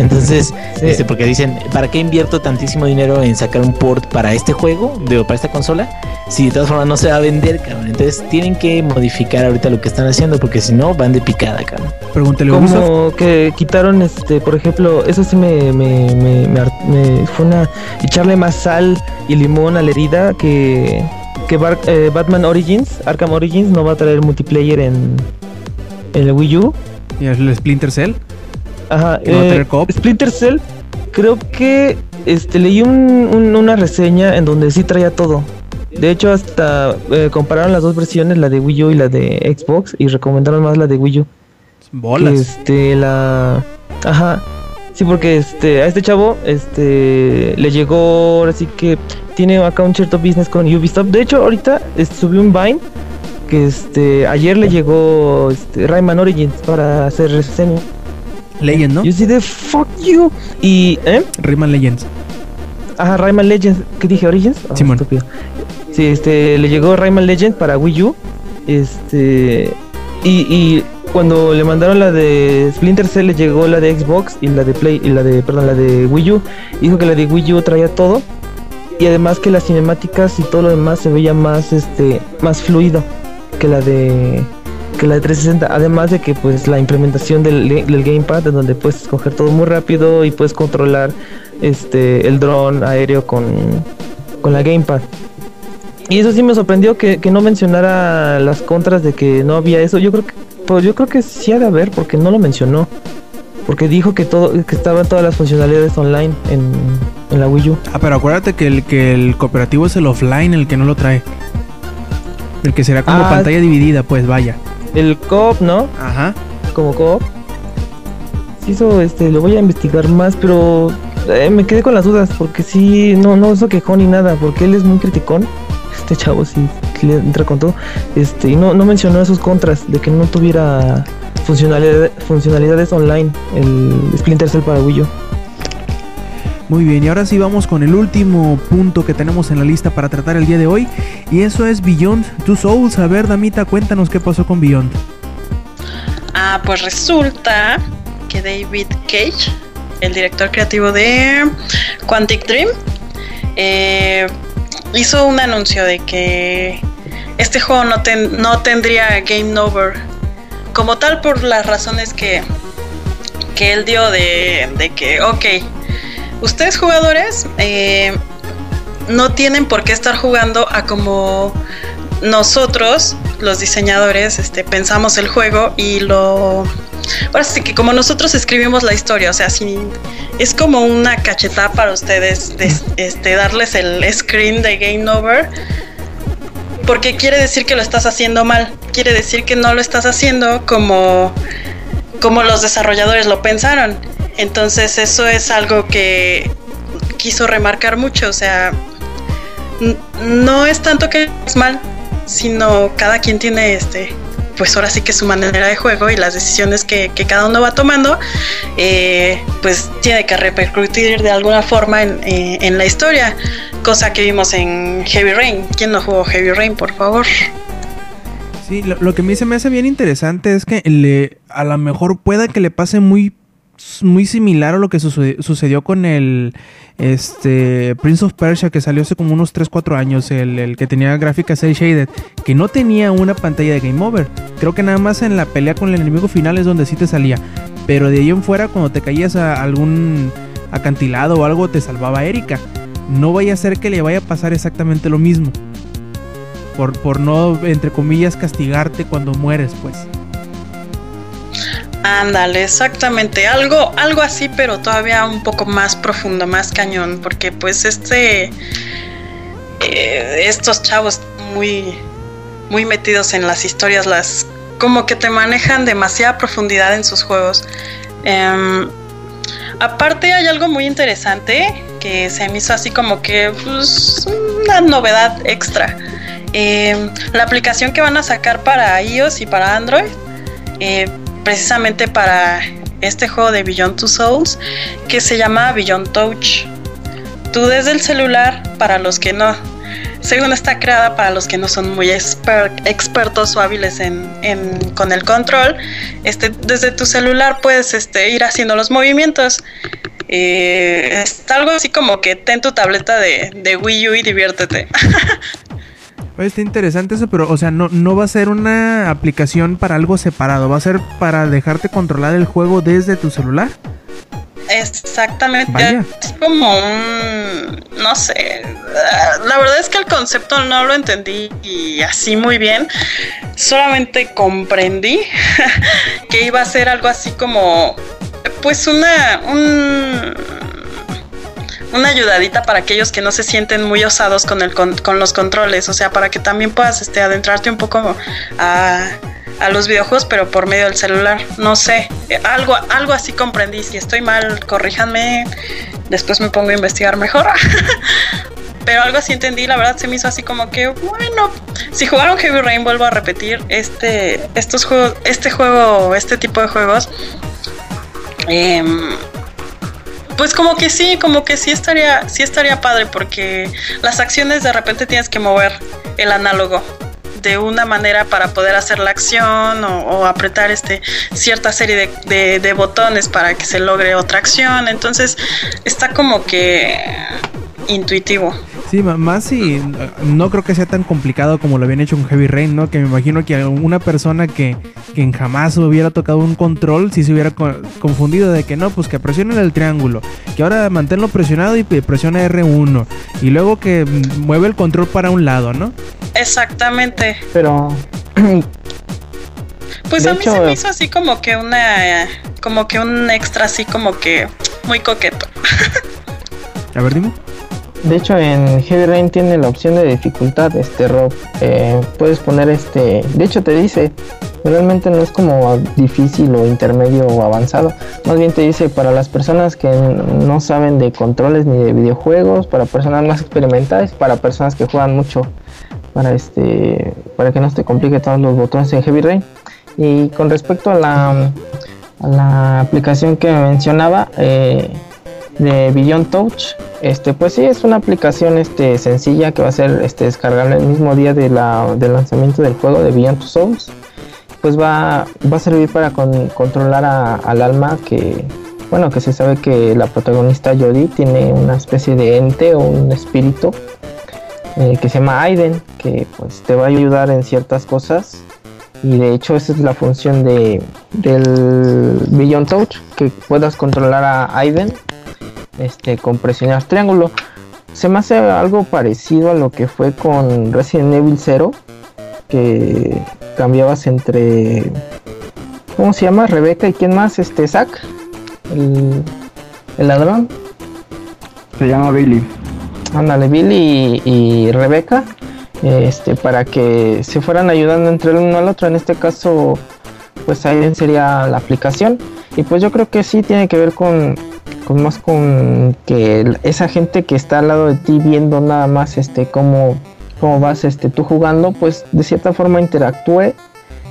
C: Entonces,
H: Sí.
C: este, porque dicen, ¿para qué invierto tantísimo dinero en sacar un port para este juego, digo, para esta consola? Si de todas formas no se va a vender, cabrón. Entonces tienen que modificar ahorita lo que están haciendo, porque si no, van de picada, cabrón.
B: Pregúntale.
H: Como que quitaron, este, por ejemplo, eso sí me, me, me, me fue una echarle más sal y limón a la herida que, que Bar- eh, Batman Origins, Arkham Origins no va a traer multiplayer en, en el Wii U.
B: Y el Splinter Cell.
H: Ajá,
B: ¿Que no va a
H: eh,
B: tener?
H: Splinter Cell, creo que este leí un- un- una reseña en donde sí traía todo. De hecho, hasta eh, compararon las dos versiones, la de Wii U y la de Xbox, y recomendaron más la de Wii U.
B: Bolas.
H: Que, este, la. Ajá. Sí, porque este, a este chavo este, le llegó, ahora sí que tiene acá un cierto business con Ubisoft. De hecho, ahorita este, subió un Vine que este, ayer le llegó este, Rayman Origins para hacer reseña.
B: Legend, ¿no?
H: Yo sí de fuck you. Y, ¿eh?
B: Rayman Legends.
H: Ajá, Rayman Legends. ¿Qué dije? ¿Origins? Ah,
B: Simón.
H: estúpido. Sí, este, le llegó Rayman Legends para Wii U. Este. Y, y cuando le mandaron la de Splinter Cell, le llegó la de Xbox y la de Play. Y la de, perdón, la de Wii U. Dijo que la de Wii U traía todo. Y además que las cinemáticas y todo lo demás se veía más, este, más fluido que la de que la de 360 además de que pues la implementación del, del gamepad en donde puedes escoger todo muy rápido y puedes controlar este el dron aéreo con, con la gamepad y eso sí me sorprendió que, que no mencionara las contras de que no había eso yo creo que pues yo creo que sí ha de haber porque no lo mencionó porque dijo que todo que estaban todas las funcionalidades online en, en la Wii U
B: Ah, pero acuérdate que el, que el cooperativo es el offline el que no lo trae. El que será como
H: Ah.
B: pantalla dividida, pues vaya.
H: El coop no
B: Ajá.
H: como coop. Sí, eso este, lo voy a investigar más, pero eh, me quedé con las dudas porque sí, no, no se quejó ni nada, porque él es muy criticón. Este chavo sí le entra con todo. Este, y no, no mencionó esos contras de que no tuviera funcionalidad- funcionalidades online el Splinter Cell para Wii U.
B: Muy bien, y ahora sí vamos con el último punto que tenemos en la lista para tratar el día de hoy. Y eso es Beyond Two Souls. A ver, Damita, cuéntanos qué pasó con Beyond.
F: Ah, pues resulta que David Cage, el director creativo de Quantic Dream, eh, hizo un anuncio de que este juego no, no tendría game over como tal por las razones que, que él dio de, de que, ok, ustedes jugadores eh, no tienen por qué estar jugando a como nosotros, los diseñadores, este, pensamos el juego y lo... Ahora sí que como nosotros escribimos la historia, o sea, es como una cachetada para ustedes de, este, darles el screen de Game Over, porque quiere decir que lo estás haciendo mal, quiere decir que no lo estás haciendo como, como los desarrolladores lo pensaron. Entonces eso es algo que quiso remarcar mucho, o sea, no es tanto que es mal, sino cada quien tiene este, pues ahora sí que su manera de juego y las decisiones que, cada uno va tomando, eh, pues tiene que repercutir de alguna forma en, eh, en la historia, cosa que vimos en Heavy Rain. ¿Quién no jugó Heavy Rain, por favor?
B: Sí, lo, lo que a mí se me hace bien interesante es que le, a lo mejor pueda que le pase muy, muy similar a lo que suce- sucedió con el este Prince of Persia que salió hace como unos 3, 4 años, el, el que tenía gráficas cel shaded, que no tenía una pantalla de game over. Creo que nada más en la pelea con el enemigo final es donde sí te salía. Pero de ahí en fuera, cuando te caías a algún acantilado o algo, te salvaba Erika. No vaya a ser que le vaya a pasar exactamente lo mismo. Por, por no, entre comillas, castigarte cuando mueres, pues.
F: Ándale, exactamente, algo, algo así, pero todavía un poco más profundo, más cañón, porque pues este, eh, estos chavos muy, muy metidos en las historias, las, como que te manejan demasiada profundidad en sus juegos. Em, aparte hay algo muy interesante que se me hizo así como que pues, una novedad extra. Em, la aplicación que van a sacar para iOS y para Android eh, precisamente para este juego de Beyond Two Souls que se llama Beyond Touch. Tú desde el celular, para los que no, según está creada para los que no son muy exper- expertos o hábiles en, en- con el control, este, desde tu celular puedes este, ir haciendo los movimientos. Eh, es algo así como que ten tu tableta de, de Wii U y diviértete.
B: Oye, está interesante eso, pero, o sea, no, no va a ser una aplicación para algo separado, va a ser para dejarte controlar el juego desde tu celular.
F: Exactamente.
B: Vaya.
F: Es como un. No sé. La verdad es que el concepto no lo entendí y así muy bien. Solamente comprendí que iba a ser algo así como. Pues una. Un, una ayudadita para aquellos que no se sienten muy osados con, el, con, con los controles. O sea, para que también puedas este, adentrarte un poco a, a los videojuegos, pero por medio del celular. No sé, algo, algo así comprendí. Si estoy mal, corríjanme. Después me pongo a investigar mejor. pero algo así entendí, la verdad se me hizo así como que, bueno, si jugaron Heavy Rain, vuelvo a repetir, este, estos juegos, este juego, este tipo de juegos, em, pues como que sí, como que sí estaría, sí estaría padre porque las acciones de repente tienes que mover el análogo de una manera para poder hacer la acción o, apretar este cierta serie de botones para que se logre otra acción. Entonces está como que intuitivo.
B: Sí, más si no creo que sea tan complicado como lo habían hecho con Heavy Rain, ¿no? Que me imagino que una persona que, que jamás hubiera tocado un control, si se hubiera co- confundido de que no, pues que presionen el triángulo, que ahora manténlo presionado y presiona R1, y luego que mueve el control para un lado, ¿no?
F: Exactamente.
G: Pero
F: Pues
G: De
F: a mí
G: hecho-
F: se me hizo así como que una como que un extra así como que muy coqueto.
B: A ver, dime.
G: De hecho, en Heavy Rain tiene la opción de dificultad, este Rob. Eh, puedes poner este. De hecho, te dice realmente no es como difícil o intermedio o avanzado. Más bien te dice para las personas que no saben de controles ni de videojuegos, para personas más experimentadas, para personas que juegan mucho, para este, para que no te complique todos los botones en Heavy Rain. Y con respecto a la, aplicación que mencionaba eh, de Beyond Touch, este, pues sí es una aplicación este, sencilla que va a ser este, descargable el mismo día de la, del lanzamiento del juego de Beyond Two Souls. Pues va, va a servir para controlar al alma que, bueno, que se sabe que la protagonista Jodie tiene una especie de ente o un espíritu eh, que se llama Aiden, que pues te va a ayudar en ciertas cosas. Y de hecho esa es la función de, del Beyond Touch, que puedas controlar a Aiden este, con presionar triángulo. Se me hace algo parecido a lo que fue con Resident Evil 0, que cambiabas entre. ¿Cómo se llama? Rebeca y quién más? Este, Zack, el, el ladrón.
A: Se llama Billy.
G: Ándale, Billy y, Rebeca. Este, para que se fueran ayudando entre el uno al otro. En este caso, pues ahí sería la aplicación. Y pues yo creo que sí tiene que ver con, con más con que esa gente que está al lado de ti viendo nada más este cómo cómo vas este, tú jugando, pues de cierta forma interactúe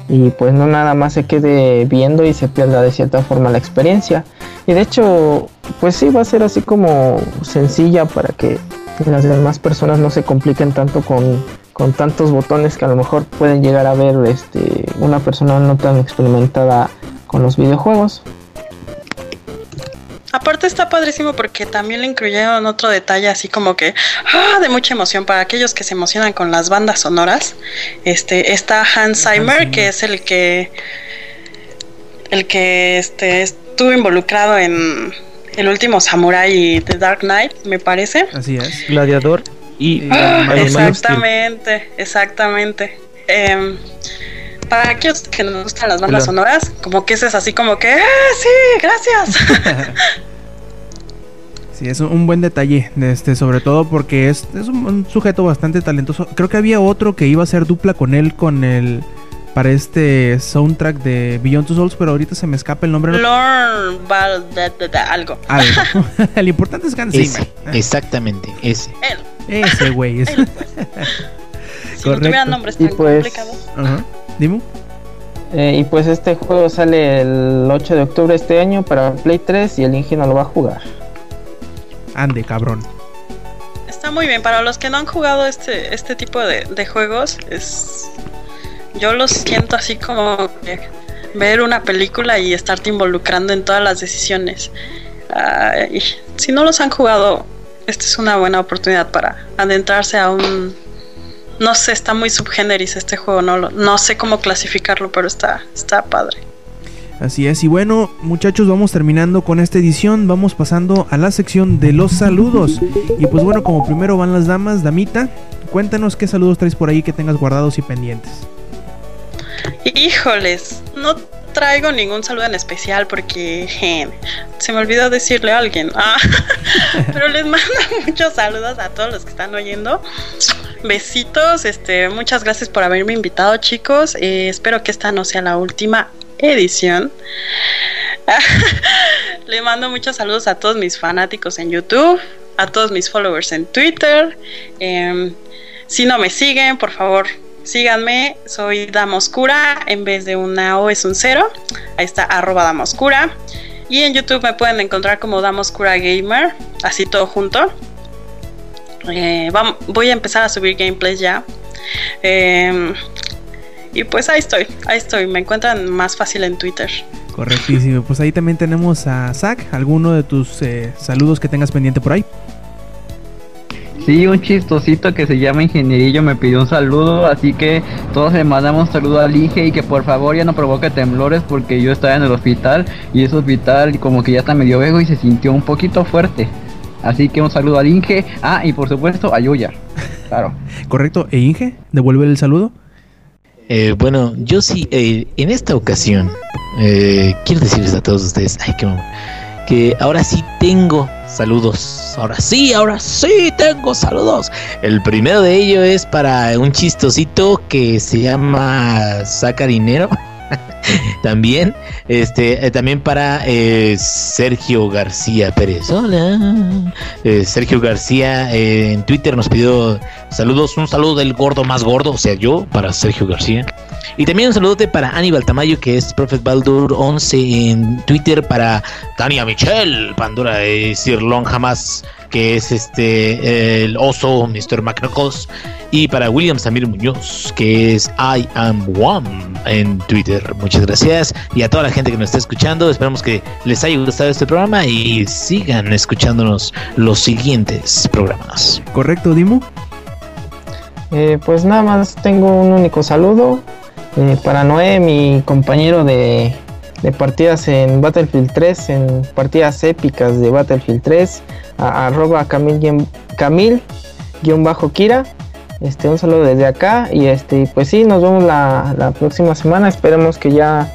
G: y pues no nada más se quede viendo y se pierda de cierta forma la experiencia. Y de hecho, pues sí, va a ser así como sencilla para que las demás personas no se compliquen tanto con, con tantos botones que a lo mejor pueden llegar a ver este, una persona no tan experimentada con los videojuegos.
F: Está padrísimo porque también le incluyeron otro detalle así como que ah, de mucha emoción para aquellos que se emocionan con las bandas sonoras. Este está Hans Zimmer, que es el que el que este estuvo involucrado en El último Samurai y The Dark Knight, me parece.
H: Así es. Gladiador y
F: ah, exactamente, exactamente. Em, para aquellos que nos gustan las bandas sonoras, como que ese es así como que, ¡Ah, sí, gracias.
B: sí, es un buen detalle, este, sobre todo porque es, es un, sujeto bastante talentoso. Creo que había otro que iba a ser dupla con él, con el para este soundtrack de Beyond Two Souls, pero ahorita se me escapa el nombre.
F: Algo.
B: Algo. el importante es Hans Zimmer.
C: Exactamente, ese.
F: Él.
B: Ese güey. Ese.
F: Pues. si no tuviera nombres tan pues, complicados.
B: Ajá. Dimo.
G: Eh, y pues este juego sale el 8 de octubre este año para Play 3 y el Inge no lo va a jugar.
B: Ande, cabrón.
F: Está muy bien, para los que no han jugado este, este tipo de, juegos, es yo lo siento así como ver una película y estarte involucrando en todas las decisiones. si no los han jugado, esta es una buena oportunidad para adentrarse a un no sé, está muy subgéneris este juego, no, no sé cómo clasificarlo, pero está, está padre.
B: Así es, y bueno, muchachos, vamos terminando con esta edición, vamos pasando a la sección de los saludos. Y pues bueno, como primero van las damas, damita, cuéntanos qué saludos traes por ahí que tengas guardados y pendientes.
F: Híjoles, no traigo ningún saludo en especial porque se me olvidó decirle a alguien. Ah, pero les mando muchos saludos a todos los que están oyendo. Besitos, este, muchas gracias por haberme invitado, chicos. Eh, espero que esta no sea la última edición. Le mando muchos saludos a todos mis fanáticos en YouTube, a todos mis followers en Twitter. Em, si no me siguen, por favor, síganme. Soy Damoscura. En vez de una O es un cero. Ahí está, arroba Damoscura. Y en YouTube me pueden encontrar como Damoscura Gamer, así todo junto. Eh, voy a empezar a subir gameplays ya. Em, y pues ahí estoy, ahí estoy. Me encuentran más fácil en Twitter.
B: Correctísimo. Pues ahí también tenemos a Zach. ¿Alguno de tus eh, saludos que tengas pendiente por ahí?
A: Sí, un chistosito que se llama Ingenierillo me pidió un saludo, así que todos le mandamos un saludo al Inge y que por favor ya no provoque temblores porque yo estaba en el hospital y ese hospital como que ya está medio viejo y se sintió un poquito fuerte. Así que un saludo al Inge. Ah, y por supuesto a Yuya. Claro.
B: Correcto. ¿E Inge? ¿Devuelve el saludo?
C: Eh, bueno, yo sí, eh, en esta ocasión, eh, quiero decirles a todos ustedes ay, que, que ahora sí tengo saludos. Ahora sí, ahora sí tengo saludos. El primero de ellos es para un chistosito que se llama Saca Dinero. también, este, eh, también para eh, Sergio García Pérez. Hola. Eh, Sergio García en Twitter nos pidió saludos, un saludo del gordo más gordo, o sea, yo, para Sergio García. Y también un saludote para Aníbal Tamayo, que es Prophet Baldur 11 en Twitter, para Tania Michelle, Pandora y Sir Long Jamás, que es este el oso Mr. McNuckles, y para William Samir Muñoz, que es I am one en Twitter. Muchas gracias y a toda la gente que nos está escuchando. Esperamos que les haya gustado este programa y sigan escuchándonos los siguientes programas.
B: ¿Correcto, Dimu?
G: Eh, pues nada más tengo un único saludo eh, para Noé, mi compañero de, de partidas en Battlefield 3, en partidas épicas de Battlefield 3, a, arroba Camil, Camil guion bajo Kira. Este, un saludo desde acá y este, pues sí, nos vemos la, la próxima semana. Esperemos que ya,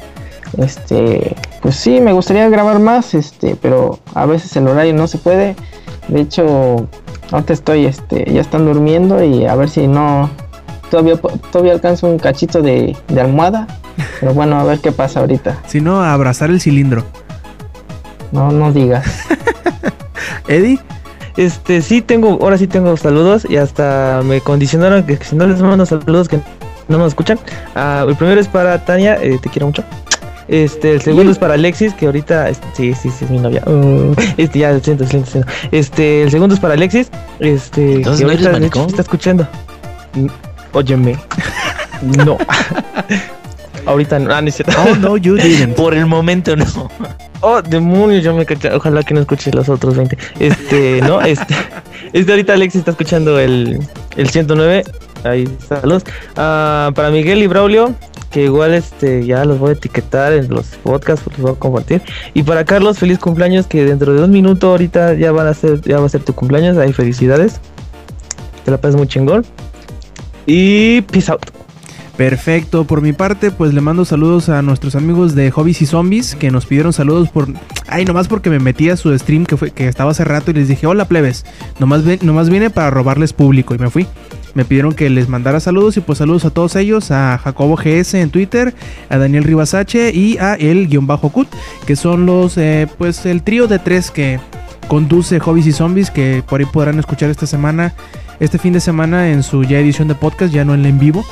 G: este, pues sí, me gustaría grabar más, este, pero a veces el horario no se puede. De hecho, ahorita estoy, este, ya están durmiendo y a ver si no, todavía, todavía alcanzo un cachito de, de almohada. Pero bueno, a ver qué pasa ahorita.
B: Si no, a abrazar el cilindro.
G: No, no digas.
B: Eddie,
H: Este, sí tengo, ahora sí tengo saludos y hasta me condicionaron que si no les mando saludos que no nos escuchan. Ah, el primero es para Tania, eh, te quiero mucho. Este, el segundo es para Alexis, que ahorita, este, sí, sí, sí, es mi novia. Mm, este, ya, siento, siento, siento. Este, el segundo es para Alexis, este, que
C: ¿no eres
H: ahorita hecho, está escuchando. Mm, Óyeme. no. ahorita no, ah, cierto.
B: oh no, you didn't.
C: Por el momento no.
H: Oh, demonios, yo me caché. Ojalá que no escuche los otros 20. Este, no, este. Este ahorita Alexis está escuchando el, el 109. Ahí, saludos. Ah, para Miguel y Braulio, que igual este ya los voy a etiquetar en los podcasts, los voy a compartir. Y para Carlos, feliz cumpleaños, que dentro de un minuto ahorita ya van a ser, ya va a ser tu cumpleaños. Ahí felicidades. Te la pases muy chingón. Y peace out.
B: Perfecto, por mi parte, pues le mando saludos a nuestros amigos de Hobbies y Zombies que nos pidieron saludos por. Ay, nomás porque me metí a su stream que, fue, que estaba hace rato y les dije, hola plebes, nomás, nomás vine para robarles público y me fui. Me pidieron que les mandara saludos y pues saludos a todos ellos, a Jacobo GS en Twitter, a Daniel Rivasache y a el guion bajo cut, que son los, eh, pues el trío de tres que conduce Hobbies y Zombies, que por ahí podrán escuchar esta semana, este fin de semana en su ya edición de podcast, ya no en en vivo.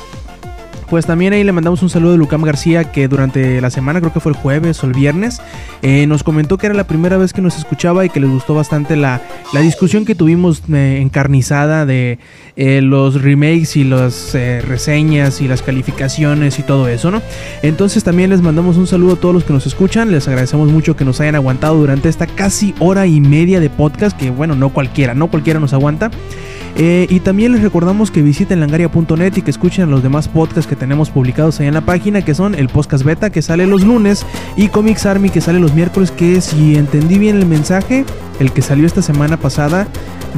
B: Pues también ahí le mandamos un saludo a Lucam García que durante la semana, creo que fue el jueves o el viernes, eh, nos comentó que era la primera vez que nos escuchaba y que les gustó bastante la, la discusión que tuvimos eh, encarnizada de eh, los remakes y las reseñas y las calificaciones y todo eso, ¿no? Entonces también les mandamos un saludo a todos los que nos escuchan, les agradecemos mucho que nos hayan aguantado durante esta casi hora y media de podcast, que bueno, no cualquiera, no cualquiera nos aguanta. Eh, y también les recordamos que visiten langaria.net y que escuchen los demás podcasts que tenemos publicados ahí en la página, que son el podcast beta que sale los lunes y Comics Army que sale los miércoles, que si entendí bien el mensaje, el que salió esta semana pasada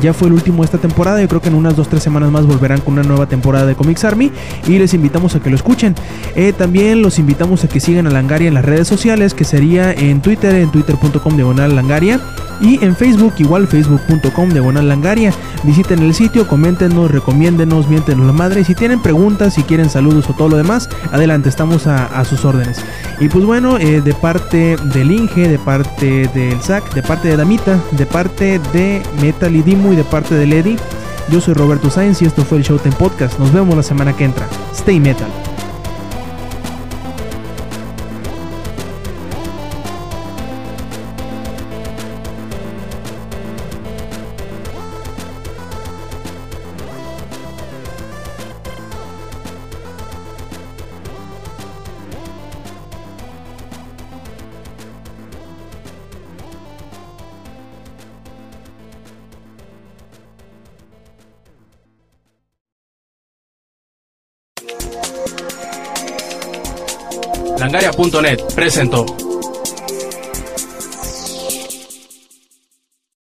B: ya fue el último de esta temporada. Yo creo que en unas 2-3 semanas más volverán con una nueva temporada de Comics Army y les invitamos a que lo escuchen. Eh, también los invitamos a que sigan a Langaria en las redes sociales, que sería en Twitter, en twitter.com diagonal Langaria y en Facebook, igual facebook.com diagonal Langaria. Visiten el sitio, coméntenos, recomiéndenos, miéntenos la madre. Si tienen preguntas, si quieren saludos o todo lo demás, adelante, estamos a, a sus órdenes. Y pues bueno, eh, de parte del Inge, de parte del SAC, de parte de Damita, de parte de Metal y Dimu y de parte de Lady, yo soy Roberto Sainz y esto fue el Showtime Podcast. Nos vemos la semana que entra. Stay Metal.
D: Langaria.net presentó